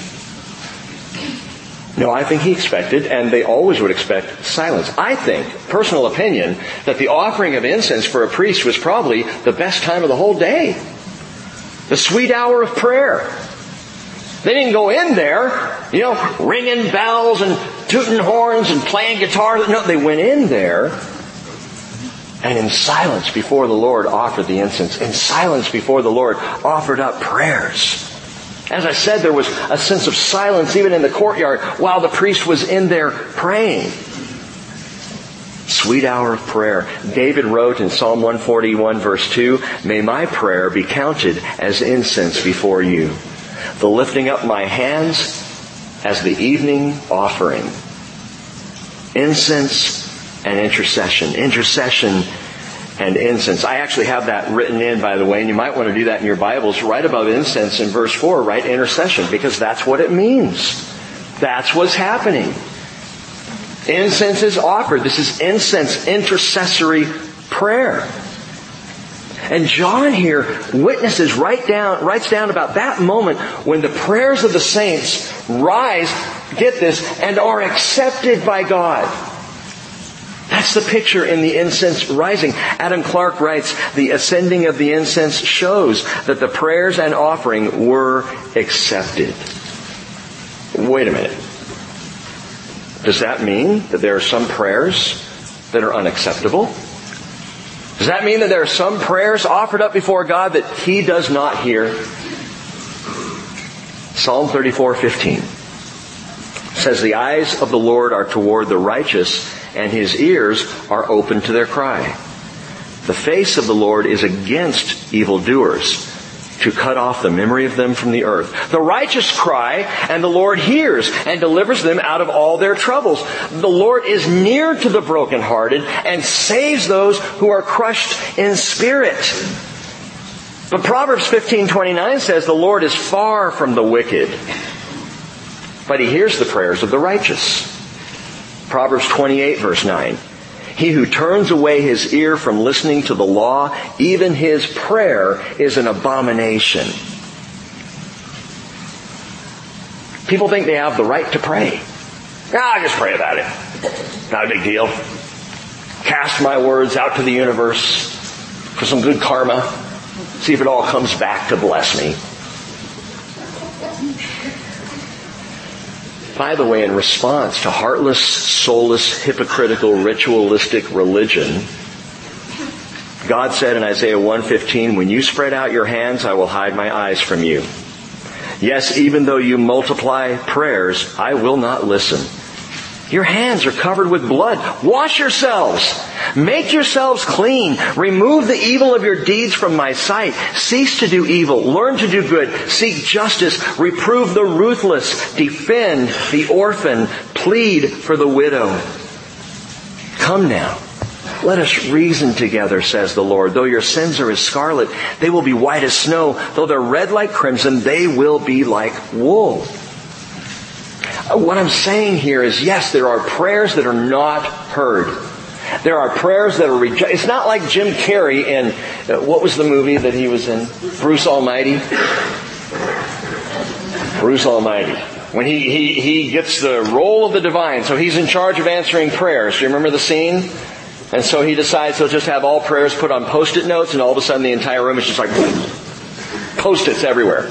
No, I think he expected, and they always would expect, silence. I think, personal opinion, that the offering of incense for a priest was probably the best time of the whole day. The sweet hour of prayer. They didn't go in there, you know, ringing bells and tooting horns and playing guitar. No, they went in there and in silence before the Lord offered the incense. In silence before the Lord offered up prayers. As I said, there was a sense of silence even in the courtyard while the priest was in there praying. Sweet hour of prayer. David wrote in Psalm 141 verse 2, May my prayer be counted as incense before you. The lifting up my hands as the evening offering. Incense and intercession. Intercession and incense. I actually have that written in, by the way, and you might want to do that in your Bibles. Right above incense in verse 4, write intercession, because that's what it means. That's what's happening. Incense is offered. This is incense, intercessory prayer. And John here witnesses right down, writes down about that moment when the prayers of the saints rise, get this, and are accepted by God. That's the picture in the incense rising. Adam Clarke writes, the ascending of the incense shows that the prayers and offering were accepted. Wait a minute. Does that mean that there are some prayers that are unacceptable? Does that mean that there are some prayers offered up before God that He does not hear? Psalm 34:15 says, "The eyes of the Lord are toward the righteous, and his ears are open to their cry. The face of the Lord is against evildoers. To cut off the memory of them from the earth. The righteous cry, and the Lord hears and delivers them out of all their troubles. The Lord is near to the brokenhearted and saves those who are crushed in spirit. But Proverbs 15:29 says the Lord is far from the wicked, but he hears the prayers of the righteous. Proverbs 28 verse 9. He who turns away his ear from listening to the law, even his prayer is an abomination. People think they have the right to pray. Ah, I'll just pray about it. Not a big deal. Cast my words out to the universe for some good karma. See if it all comes back to bless me. By the way, in response to heartless, soulless, hypocritical, ritualistic religion, God said in Isaiah 115, when you spread out your hands, I will hide my eyes from you. Yes, even though you multiply prayers, I will not listen. Your hands are covered with blood. Wash yourselves. Make yourselves clean. Remove the evil of your deeds from my sight. Cease to do evil. Learn to do good. Seek justice. Reprove the ruthless. Defend the orphan. Plead for the widow. Come now. Let us reason together, says the Lord. Though your sins are as scarlet, they will be white as snow. Though they're red like crimson, they will be like wool. What I'm saying here is yes, there are prayers that are not heard. There are prayers that are rejected. It's not like Jim Carrey in, uh, what was the movie that he was in? Bruce Almighty? Bruce Almighty. When he, he, he gets the role of the divine, so he's in charge of answering prayers. Do you remember the scene? And so he decides he'll just have all prayers put on post-it notes and all of a sudden the entire room is just like post-its everywhere.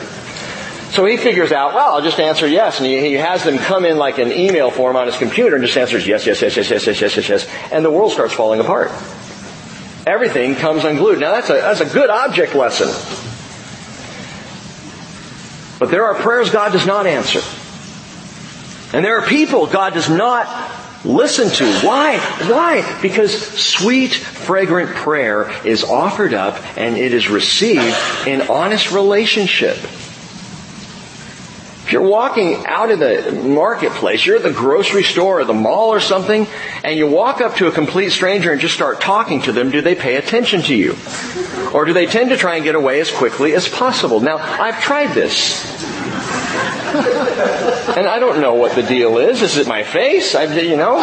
So he figures out, well, I'll just answer yes. And he, has them come in like an email form on his computer and just answers yes, yes, yes, yes, yes, yes, yes, yes, yes. And the world starts falling apart. Everything comes unglued. Now that's a, that's a good object lesson. But there are prayers God does not answer. And there are people God does not listen to. Why? Why? Because sweet, fragrant prayer is offered up and it is received in honest relationship. If you're walking out of the marketplace, you're at the grocery store or the mall or something, and you walk up to a complete stranger and just start talking to them, do they pay attention to you? Or do they tend to try and get away as quickly as possible? Now, I've tried this. and I don't know what the deal is. Is it my face? I, you know?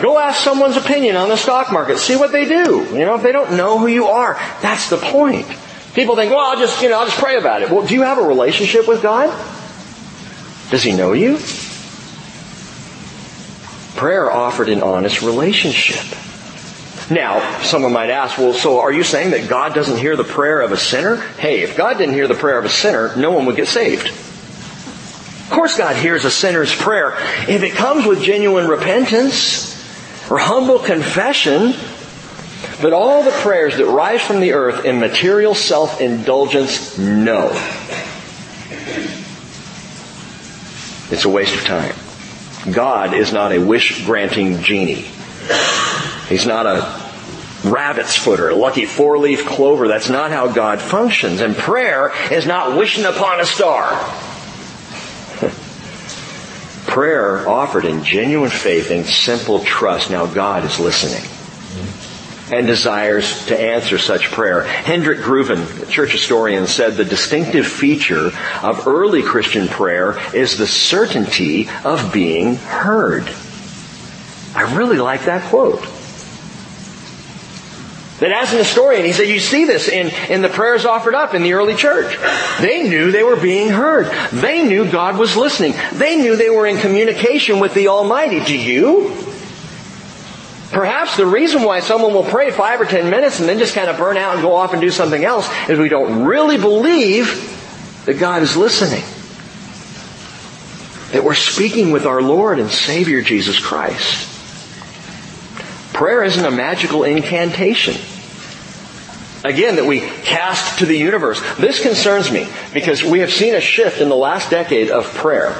Go ask someone's opinion on the stock market. See what they do. You know, if they don't know who you are, that's the point. People think, well, I'll just, you know, I'll just pray about it. Well, do you have a relationship with God? Does he know you? Prayer offered in honest relationship. Now, someone might ask, well, so are you saying that God doesn't hear the prayer of a sinner? Hey, if God didn't hear the prayer of a sinner, no one would get saved. Of course God hears a sinner's prayer. If it comes with genuine repentance or humble confession, but all the prayers that rise from the earth in material self-indulgence, no. It's a waste of time. God is not a wish granting genie. He's not a rabbit's footer, a lucky four leaf clover. That's not how God functions. And prayer is not wishing upon a star. prayer offered in genuine faith and simple trust. Now God is listening and desires to answer such prayer. Hendrik Groven, church historian, said the distinctive feature of early Christian prayer is the certainty of being heard. I really like that quote. That as an historian, he said, you see this in, in the prayers offered up in the early church. They knew they were being heard. They knew God was listening. They knew they were in communication with the Almighty. Do you? Perhaps the reason why someone will pray five or ten minutes and then just kind of burn out and go off and do something else is we don't really believe that God is listening. That we're speaking with our Lord and Savior Jesus Christ. Prayer isn't a magical incantation. Again, that we cast to the universe. This concerns me because we have seen a shift in the last decade of prayer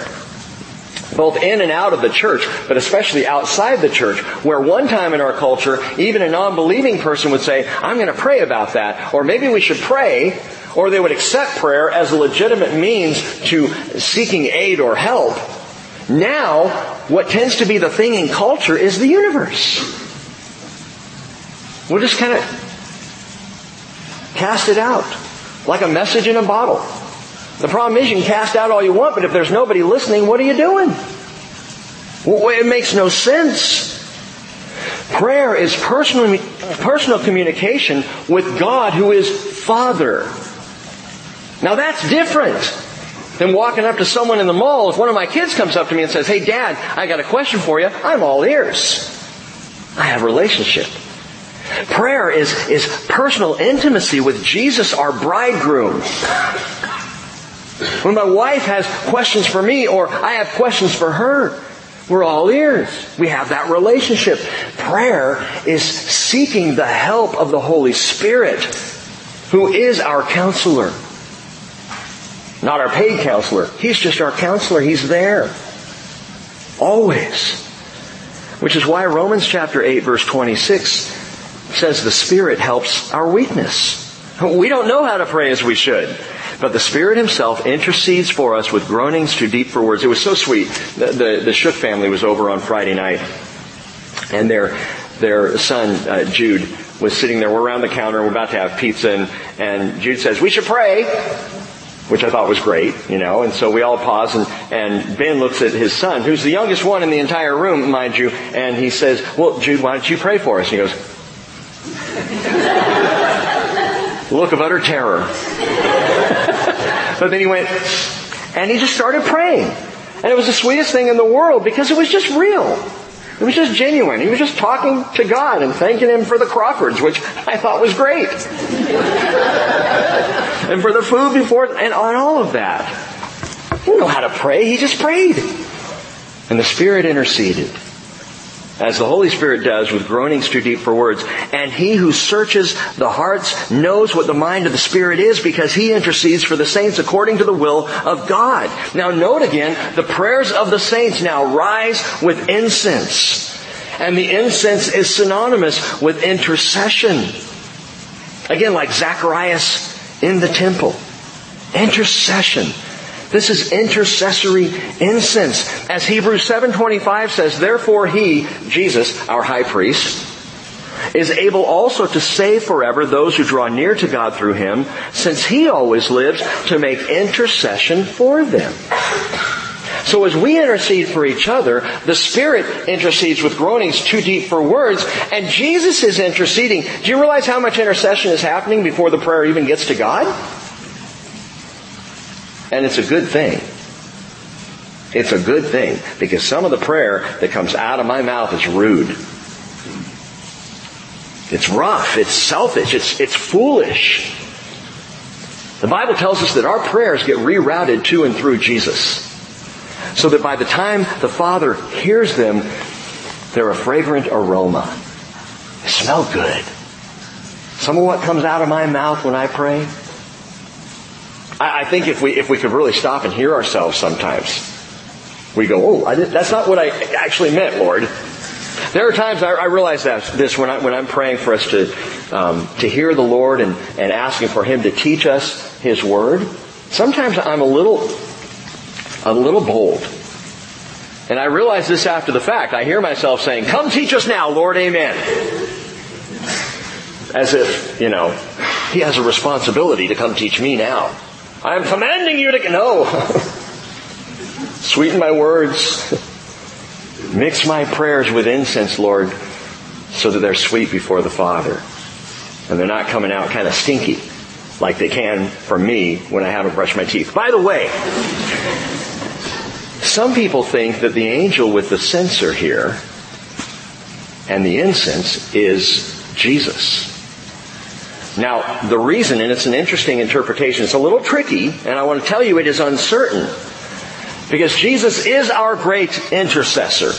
both in and out of the church, but especially outside the church, where one time in our culture, even a non-believing person would say, I'm going to pray about that, or maybe we should pray, or they would accept prayer as a legitimate means to seeking aid or help. Now, what tends to be the thing in culture is the universe. We'll just kind of cast it out like a message in a bottle. The problem is you can cast out all you want, but if there's nobody listening, what are you doing? Well, it makes no sense. Prayer is personal, personal communication with God who is Father. Now that's different than walking up to someone in the mall. If one of my kids comes up to me and says, Hey dad, I got a question for you, I'm all ears. I have a relationship. Prayer is, is personal intimacy with Jesus, our bridegroom. When my wife has questions for me or I have questions for her, we're all ears. We have that relationship. Prayer is seeking the help of the Holy Spirit, who is our counselor. Not our paid counselor. He's just our counselor. He's there. Always. Which is why Romans chapter 8 verse 26 says the Spirit helps our weakness. We don't know how to pray as we should. But the Spirit Himself intercedes for us with groanings too deep for words. It was so sweet. The, the, the Shook family was over on Friday night, and their their son uh, Jude was sitting there. We're around the counter. And we're about to have pizza, and, and Jude says, "We should pray." Which I thought was great, you know, and so we all pause and, and Ben looks at his son, who's the youngest one in the entire room, mind you, and he says, well, Jude, why don't you pray for us? And he goes, look of utter terror. But then he went, and he just started praying. And it was the sweetest thing in the world because it was just real. It was just genuine. He was just talking to God and thanking Him for the Crawfords, which I thought was great. and for the food before, and on all of that. He didn't know how to pray. He just prayed. And the Spirit interceded as the Holy Spirit does with groanings too deep for words. And he who searches the hearts knows what the mind of the Spirit is because he intercedes for the saints according to the will of God. Now note again, the prayers of the saints now rise with incense. And the incense is synonymous with intercession. Again, like Zacharias in the temple. Intercession. This is intercessory incense. As Hebrews 7:25 says, therefore he, Jesus, our high priest, is able also to save forever those who draw near to God through him, since he always lives to make intercession for them. So as we intercede for each other, the Spirit intercedes with groanings too deep for words, and Jesus is interceding. Do you realize how much intercession is happening before the prayer even gets to God? And it's a good thing. It's a good thing because some of the prayer that comes out of my mouth is rude. It's rough. It's selfish. It's, it's foolish. The Bible tells us that our prayers get rerouted to and through Jesus. So that by the time the Father hears them, they're a fragrant aroma. They smell good. Some of what comes out of my mouth when I pray I, I think if we, if we could really stop and hear ourselves sometimes, we go, oh, that's not what I actually meant, Lord. There are times I, I realize that this when, I, when I'm praying for us to, um, to hear the Lord and, and asking for Him to teach us His Word. Sometimes I'm a little, a little bold. And I realize this after the fact. I hear myself saying, come teach us now, Lord, amen. As if, you know, He has a responsibility to come teach me now. I am commanding you to no. Sweeten my words. Mix my prayers with incense, Lord, so that they're sweet before the Father. And they're not coming out kind of stinky like they can for me when I haven't brushed my teeth. By the way, some people think that the angel with the censer here and the incense is Jesus. Now, the reason, and it's an interesting interpretation, it's a little tricky, and I want to tell you it is uncertain. Because Jesus is our great intercessor.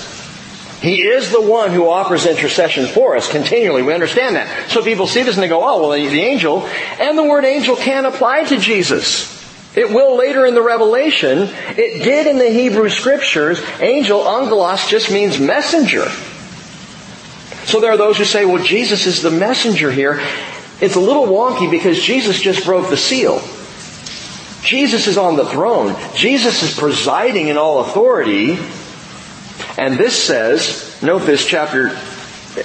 He is the one who offers intercession for us continually. We understand that. So people see this and they go, oh, well, the angel, and the word angel can apply to Jesus. It will later in the Revelation. It did in the Hebrew scriptures. Angel, angelos, just means messenger. So there are those who say, well, Jesus is the messenger here. It's a little wonky because Jesus just broke the seal. Jesus is on the throne. Jesus is presiding in all authority. And this says, note this chapter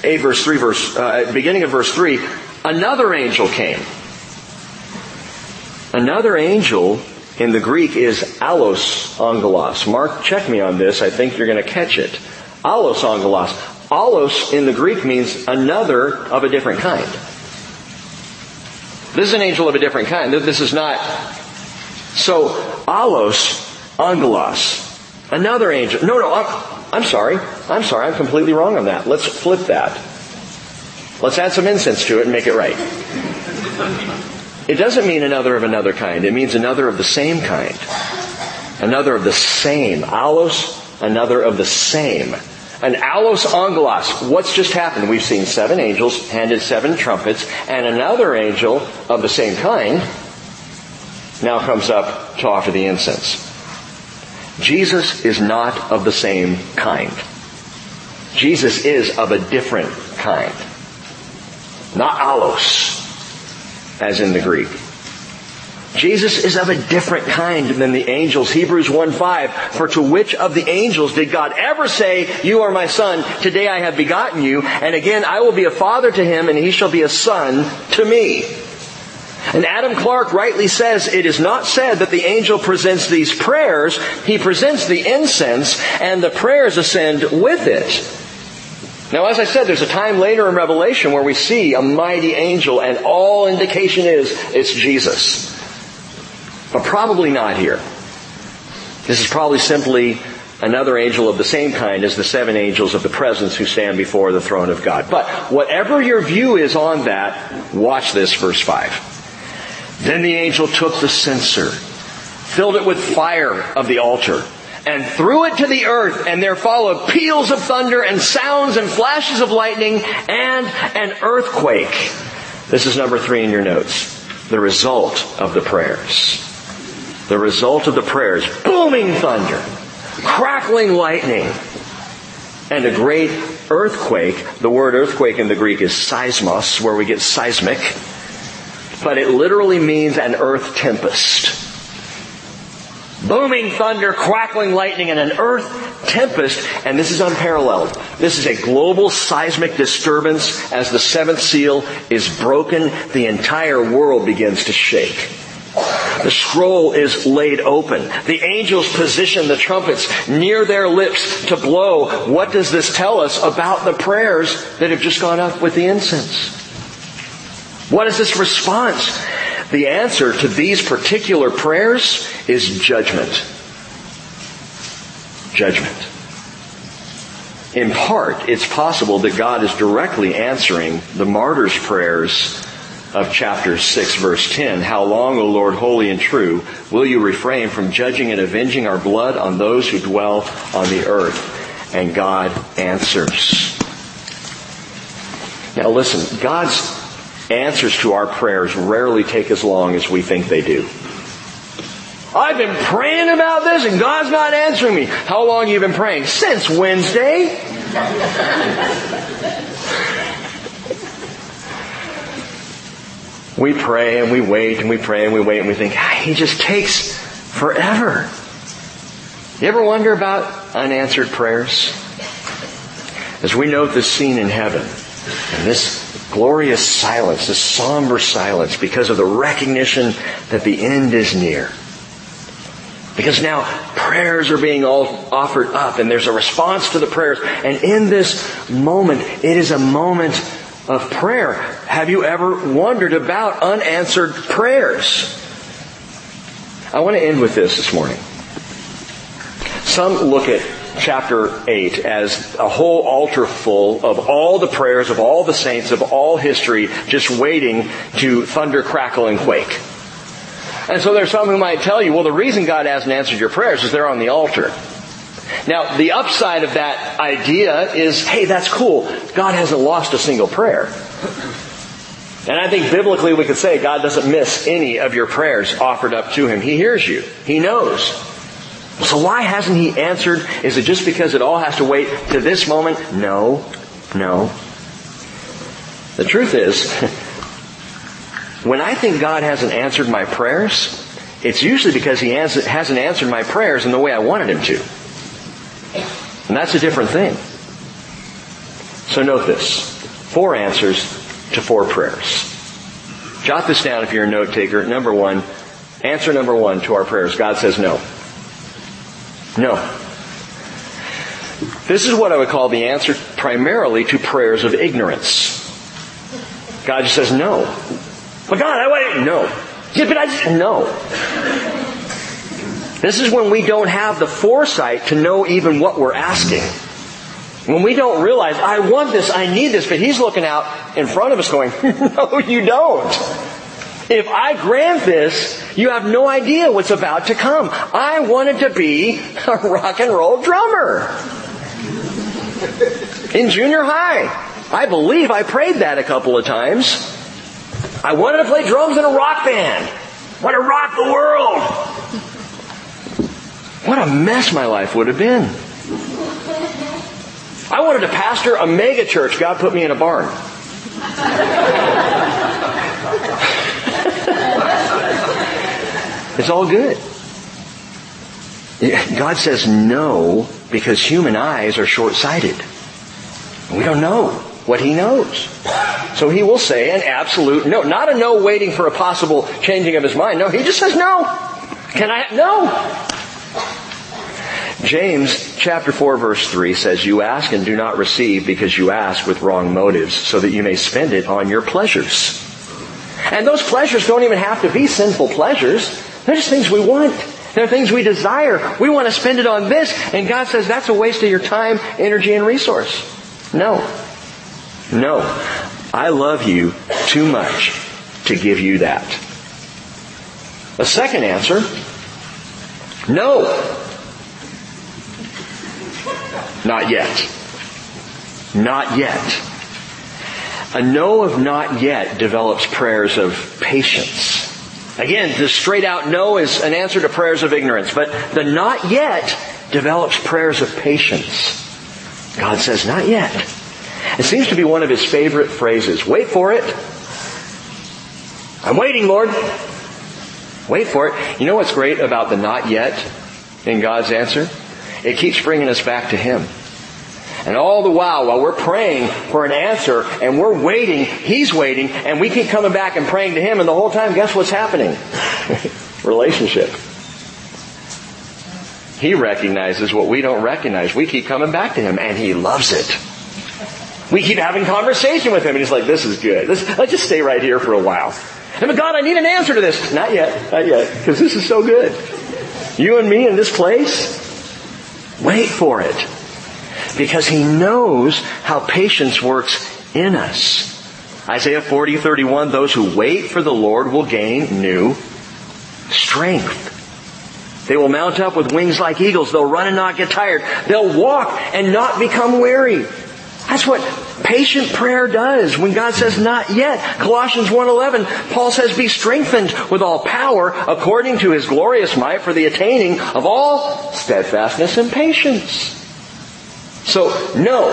8 verse 3 verse, uh, beginning of verse 3, another angel came. Another angel in the Greek is allos angelos. Mark, check me on this. I think you're going to catch it. Allos angelos. Allos in the Greek means another of a different kind. This is an angel of a different kind. This is not. So, allos angelos. Another angel. No, no, I'm, I'm sorry. I'm sorry. I'm completely wrong on that. Let's flip that. Let's add some incense to it and make it right. It doesn't mean another of another kind. It means another of the same kind. Another of the same. Allos, another of the same. An allos angelos. What's just happened? We've seen seven angels handed seven trumpets, and another angel of the same kind now comes up to offer the incense. Jesus is not of the same kind. Jesus is of a different kind. Not allos as in the Greek. Jesus is of a different kind than the angels. Hebrews 1-5, for to which of the angels did God ever say, you are my son, today I have begotten you, and again I will be a father to him and he shall be a son to me. And Adam Clarke rightly says it is not said that the angel presents these prayers, he presents the incense and the prayers ascend with it. Now, as I said, there's a time later in Revelation where we see a mighty angel and all indication is it's Jesus. But probably not here. This is probably simply another angel of the same kind as the seven angels of the presence who stand before the throne of God. But whatever your view is on that, watch this verse 5. Then the angel took the censer, filled it with fire of the altar, and threw it to the earth, and there followed peals of thunder and sounds and flashes of lightning and an earthquake. This is number three in your notes. The result of the prayers. The result of the prayers. Booming thunder, crackling lightning, and a great earthquake. The word earthquake in the Greek is seismos, where we get seismic. But it literally means an earth tempest booming thunder, crackling lightning, and an earth tempest, and this is unparalleled. This is a global seismic disturbance. As the seventh seal is broken, the entire world begins to shake. The scroll is laid open. The angels position the trumpets near their lips to blow. What does this tell us about the prayers that have just gone up with the incense? What is this response? The answer to these particular prayers is judgment. Judgment. In part, it's possible that God is directly answering the martyr's prayers of chapter 6 verse 10. How long, O Lord, holy and true, will you refrain from judging and avenging our blood on those who dwell on the earth? And God answers. Now listen, God's answers to our prayers rarely take as long as we think they do. I've been praying about this and God's not answering me. How long have you been praying? Since Wednesday. We pray and we wait and we pray and we wait and we think, ah, he just takes forever. You ever wonder about unanswered prayers? As we note this scene in heaven, and this glorious silence, this somber silence, because of the recognition that the end is near. Because now prayers are being all offered up and there's a response to the prayers. And in this moment, it is a moment of prayer. Have you ever wondered about unanswered prayers? I want to end with this this morning. Some look at chapter 8 as a whole altar full of all the prayers of all the saints of all history just waiting to thunder, crackle, and quake. And so there's some who might tell you, well, the reason God hasn't answered your prayers is they're on the altar. Now, the upside of that idea is, hey, that's cool. God hasn't lost a single prayer. And I think biblically we could say God doesn't miss any of your prayers offered up to Him. He hears you. He knows. So why hasn't He answered? Is it just because it all has to wait to this moment? No. No. The truth is, When I think God hasn't answered my prayers, it's usually because He hasn't answered my prayers in the way I wanted Him to. And that's a different thing. So note this. Four answers to four prayers. Jot this down if you're a note taker. Number one, answer number one to our prayers. God says no. No. This is what I would call the answer primarily to prayers of ignorance. God just says no. But God, I want no. Yeah, but I just no. This is when we don't have the foresight to know even what we're asking. When we don't realize, I want this, I need this, but He's looking out in front of us going, no, you don't. If I grant this, you have no idea what's about to come. I wanted to be a rock and roll drummer. In junior high. I believe I prayed that a couple of times. I wanted to play drums in a rock band. I want to rock the world. What a mess my life would have been. I wanted to pastor a mega church. God put me in a barn. it's all good. God says no because human eyes are short-sighted. We don't know what He knows. So He will say an absolute no. Not a no waiting for a possible changing of His mind. No, He just says no. Can I? No. James chapter 4 verse 3 says, You ask and do not receive because you ask with wrong motives so that you may spend it on your pleasures. And those pleasures don't even have to be sinful pleasures. They're just things we want. They're things we desire. We want to spend it on this. And God says that's a waste of your time, energy, and resource. No. No. I love you too much to give you that. A second answer, no. Not yet. Not yet. A no of not yet develops prayers of patience. Again, the straight out no is an answer to prayers of ignorance, but the not yet develops prayers of patience. God says, not yet. It seems to be one of his favorite phrases. Wait for it. I'm waiting, Lord. Wait for it. You know what's great about the not yet in God's answer? It keeps bringing us back to Him. And all the while, while we're praying for an answer and we're waiting, He's waiting, and we keep coming back and praying to Him, and the whole time, guess what's happening? Relationship. He recognizes what we don't recognize. We keep coming back to Him, and He loves it. We keep having conversation with Him, and He's like, this is good. Let's, let's just stay right here for a while. And but God, I need an answer to this. Not yet, not yet, because this is so good. You and me in this place, Wait for it. Because he knows how patience works in us. Isaiah 40, 31, those who wait for the Lord will gain new strength. They will mount up with wings like eagles. They'll run and not get tired. They'll walk and not become weary. That's what patient prayer does when God says not yet. Colossians 1.11, Paul says be strengthened with all power according to his glorious might for the attaining of all steadfastness and patience. So, no,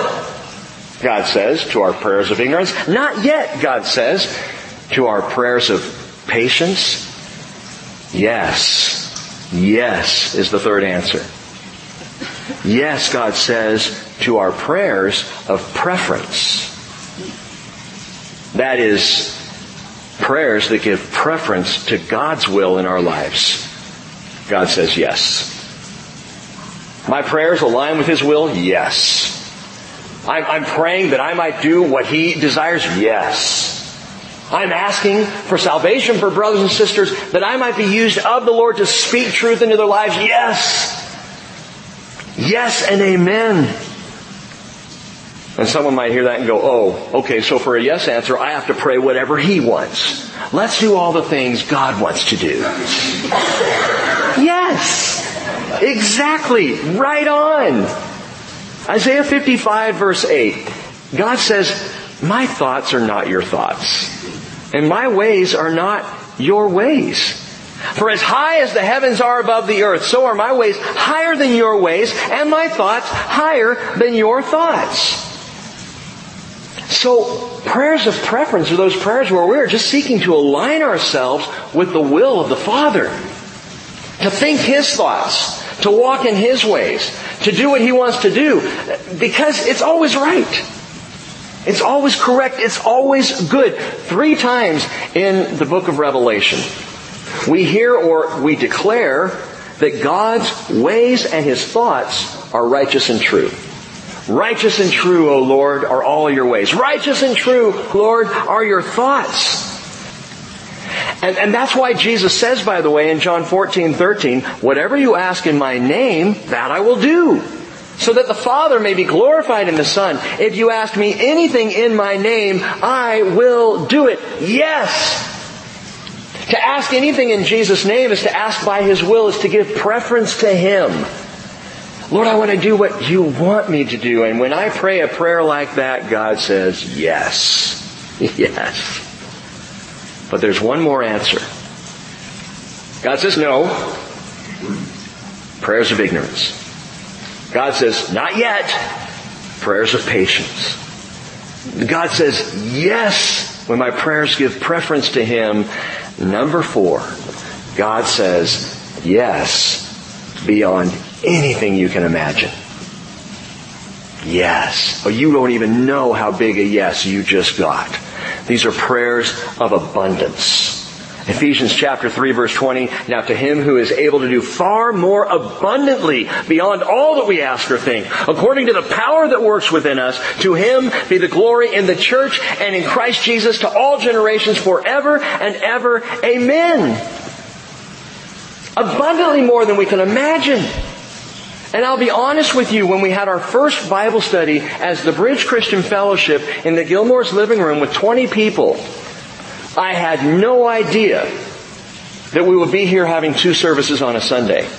God says to our prayers of ignorance. Not yet, God says to our prayers of patience. Yes. Yes is the third answer. Yes, God says to our prayers of preference. That is, prayers that give preference to God's will in our lives. God says yes. My prayers align with His will? Yes. I'm, I'm praying that I might do what He desires? Yes. I'm asking for salvation for brothers and sisters that I might be used of the Lord to speak truth into their lives? Yes. Yes and amen. And someone might hear that and go, oh, okay, so for a yes answer, I have to pray whatever he wants. Let's do all the things God wants to do. Yes! Exactly! Right on! Isaiah 55 verse 8. God says, my thoughts are not your thoughts. And my ways are not your ways. For as high as the heavens are above the earth, so are my ways higher than your ways, and my thoughts higher than your thoughts. So prayers of preference are those prayers where we're just seeking to align ourselves with the will of the Father. To think His thoughts. To walk in His ways. To do what He wants to do. Because it's always right. It's always correct. It's always good. Three times in the book of Revelation, we hear or we declare that God's ways and His thoughts are righteous and true. Righteous and true, O Lord, are all your ways. Righteous and true, Lord, are your thoughts. And, and that's why Jesus says, by the way, in John 14, 13, whatever you ask in my name, that I will do. So that the Father may be glorified in the Son. If you ask me anything in my name, I will do it. Yes! To ask anything in Jesus' name is to ask by His will, is to give preference to Him. Lord, I want to do what you want me to do. And when I pray a prayer like that, God says, yes. Yes. But there's one more answer. God says no. Prayers of ignorance. God says, not yet. Prayers of patience. God says, yes, when my prayers give preference to Him. Number four, God says, yes, beyond anything you can imagine. Yes. Oh, you don't even know how big a yes you just got. These are prayers of abundance. Ephesians chapter 3 verse 20, now to him who is able to do far more abundantly beyond all that we ask or think, according to the power that works within us, to him be the glory in the church and in Christ Jesus to all generations forever and ever. Amen. Abundantly more than we can imagine. And I'll be honest with you, when we had our first Bible study as the Bridge Christian Fellowship in the Gilmore's living room with 20 people, I had no idea that we would be here having two services on a Sunday.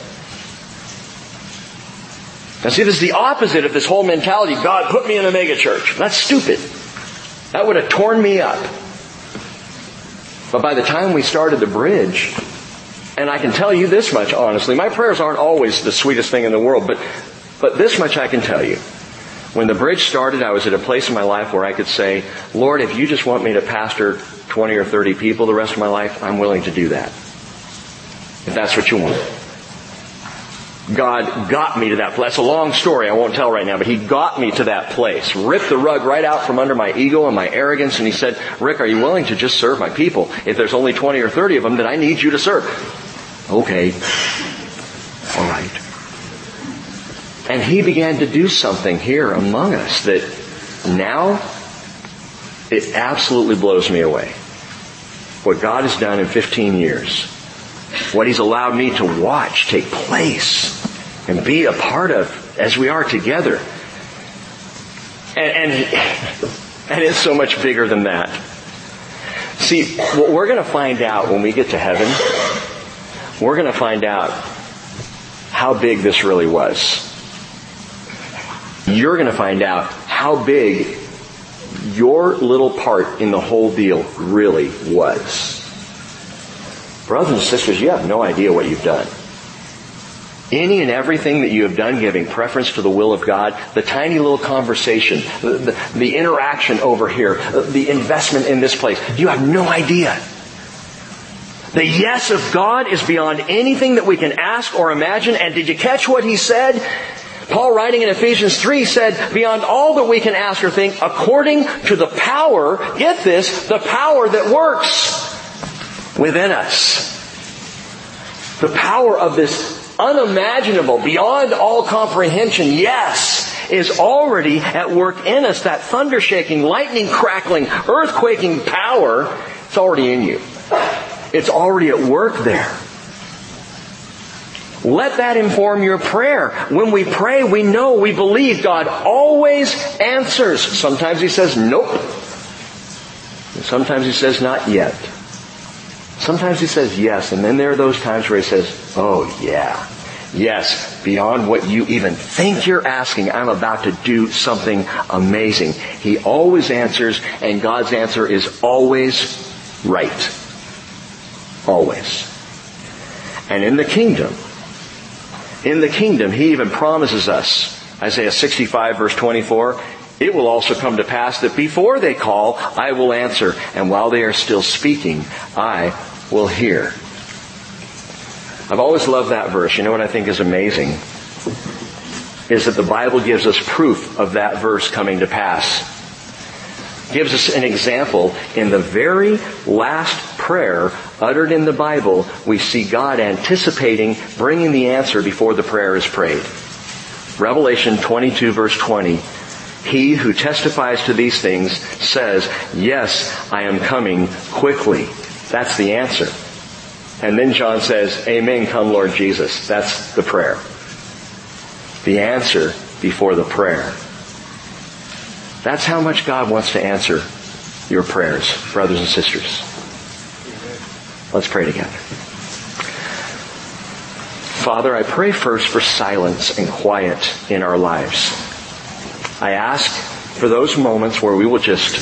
Now see, this is the opposite of this whole mentality, God put me in a megachurch. That's stupid. That would have torn me up. But by the time we started the bridge, and I can tell you this much honestly. My prayers aren't always the sweetest thing in the world, but, but this much I can tell you. When the bridge started, I was at a place in my life where I could say, Lord, if you just want me to pastor 20 or 30 people the rest of my life, I'm willing to do that. If that's what you want. God got me to that place. That's a long story I won't tell right now, but He got me to that place. Ripped the rug right out from under my ego and my arrogance and He said, Rick, are you willing to just serve my people? If there's only 20 or 30 of them, then I need you to serve. Okay. All right. And He began to do something here among us that now it absolutely blows me away. What God has done in 15 years what He's allowed me to watch take place and be a part of as we are together. And, and, and it's so much bigger than that. See, what we're going to find out when we get to heaven, we're going to find out how big this really was. You're going to find out how big your little part in the whole deal really was. Brothers and sisters, you have no idea what you've done. Any and everything that you have done giving preference to the will of God, the tiny little conversation, the, the, the interaction over here, the investment in this place, you have no idea. The yes of God is beyond anything that we can ask or imagine. And did you catch what he said? Paul writing in Ephesians 3 said, beyond all that we can ask or think, according to the power, get this, the power that works within us. The power of this unimaginable, beyond all comprehension, yes, is already at work in us. That thunder shaking, lightning crackling, earthquaking power, it's already in you. It's already at work there. Let that inform your prayer. When we pray, we know, we believe God always answers. Sometimes He says, nope. sometimes He says, not yet. Sometimes he says yes, and then there are those times where he says, oh yeah. Yes, beyond what you even think you're asking, I'm about to do something amazing. He always answers, and God's answer is always right. Always. And in the kingdom, in the kingdom, He even promises us, Isaiah 65 verse 24, it will also come to pass that before they call, I will answer, and while they are still speaking, I will hear. I've always loved that verse. You know what I think is amazing? Is that the Bible gives us proof of that verse coming to pass. Gives us an example in the very last prayer uttered in the Bible, we see God anticipating bringing the answer before the prayer is prayed. Revelation 22 verse 20 he who testifies to these things says, yes, I am coming quickly. That's the answer. And then John says, Amen, come Lord Jesus. That's the prayer. The answer before the prayer. That's how much God wants to answer your prayers, brothers and sisters. Let's pray together. Father, I pray first for silence and quiet in our lives. I ask for those moments where we will just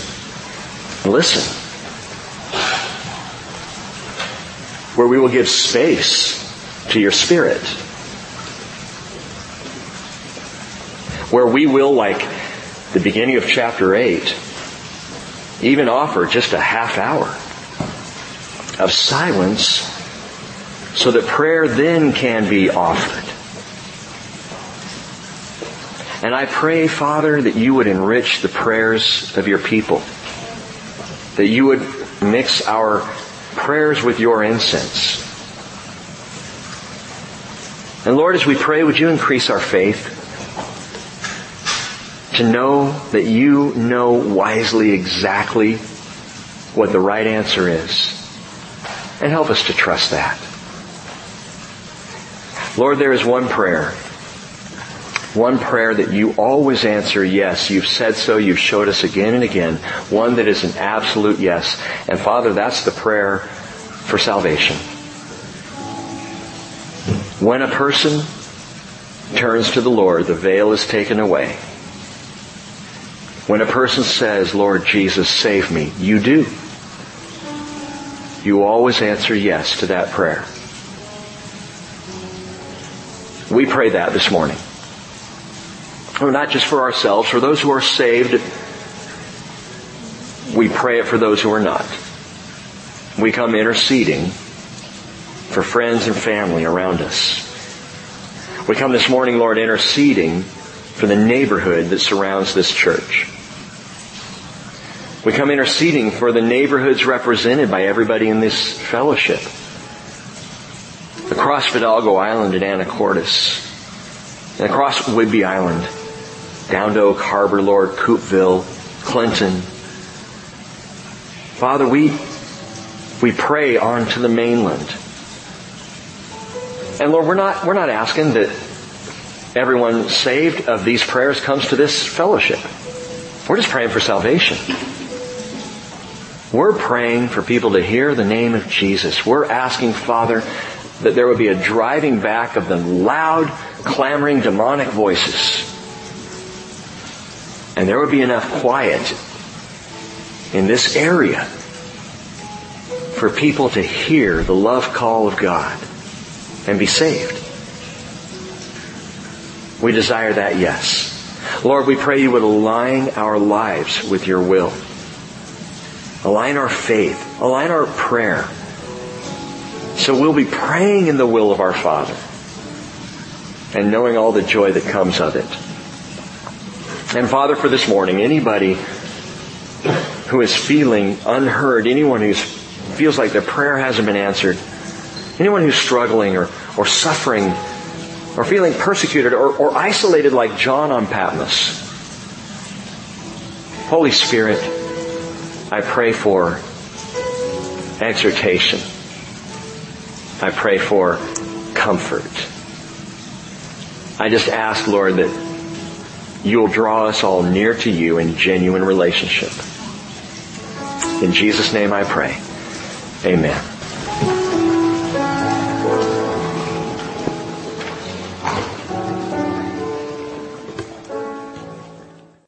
listen. Where we will give space to your spirit. Where we will, like the beginning of chapter 8, even offer just a half hour of silence so that prayer then can be offered. And I pray, Father, that you would enrich the prayers of your people. That you would mix our prayers with your incense. And Lord, as we pray, would you increase our faith to know that you know wisely exactly what the right answer is. And help us to trust that. Lord, there is one prayer one prayer that you always answer yes. You've said so. You've showed us again and again. One that is an absolute yes. And Father, that's the prayer for salvation. When a person turns to the Lord, the veil is taken away. When a person says, Lord Jesus, save me, you do. You always answer yes to that prayer. We pray that this morning not just for ourselves, for those who are saved, we pray it for those who are not. We come interceding for friends and family around us. We come this morning, Lord, interceding for the neighborhood that surrounds this church. We come interceding for the neighborhoods represented by everybody in this fellowship. Across Fidalgo Island and Anacortes, and across Whidbey Island, down to Oak Harbor, Lord, Coupeville, Clinton. Father, we, we pray on to the mainland. And Lord, we're not, we're not asking that everyone saved of these prayers comes to this fellowship. We're just praying for salvation. We're praying for people to hear the name of Jesus. We're asking, Father, that there would be a driving back of the loud, clamoring demonic voices and there would be enough quiet in this area for people to hear the love call of God and be saved. We desire that, yes. Lord, we pray you would align our lives with your will. Align our faith. Align our prayer. So we'll be praying in the will of our Father and knowing all the joy that comes of it. And Father, for this morning, anybody who is feeling unheard, anyone who feels like their prayer hasn't been answered, anyone who's struggling or, or suffering or feeling persecuted or, or isolated like John on Patmos, Holy Spirit, I pray for exhortation. I pray for comfort. I just ask, Lord, that you'll draw us all near to you in genuine relationship. In Jesus' name I pray. Amen.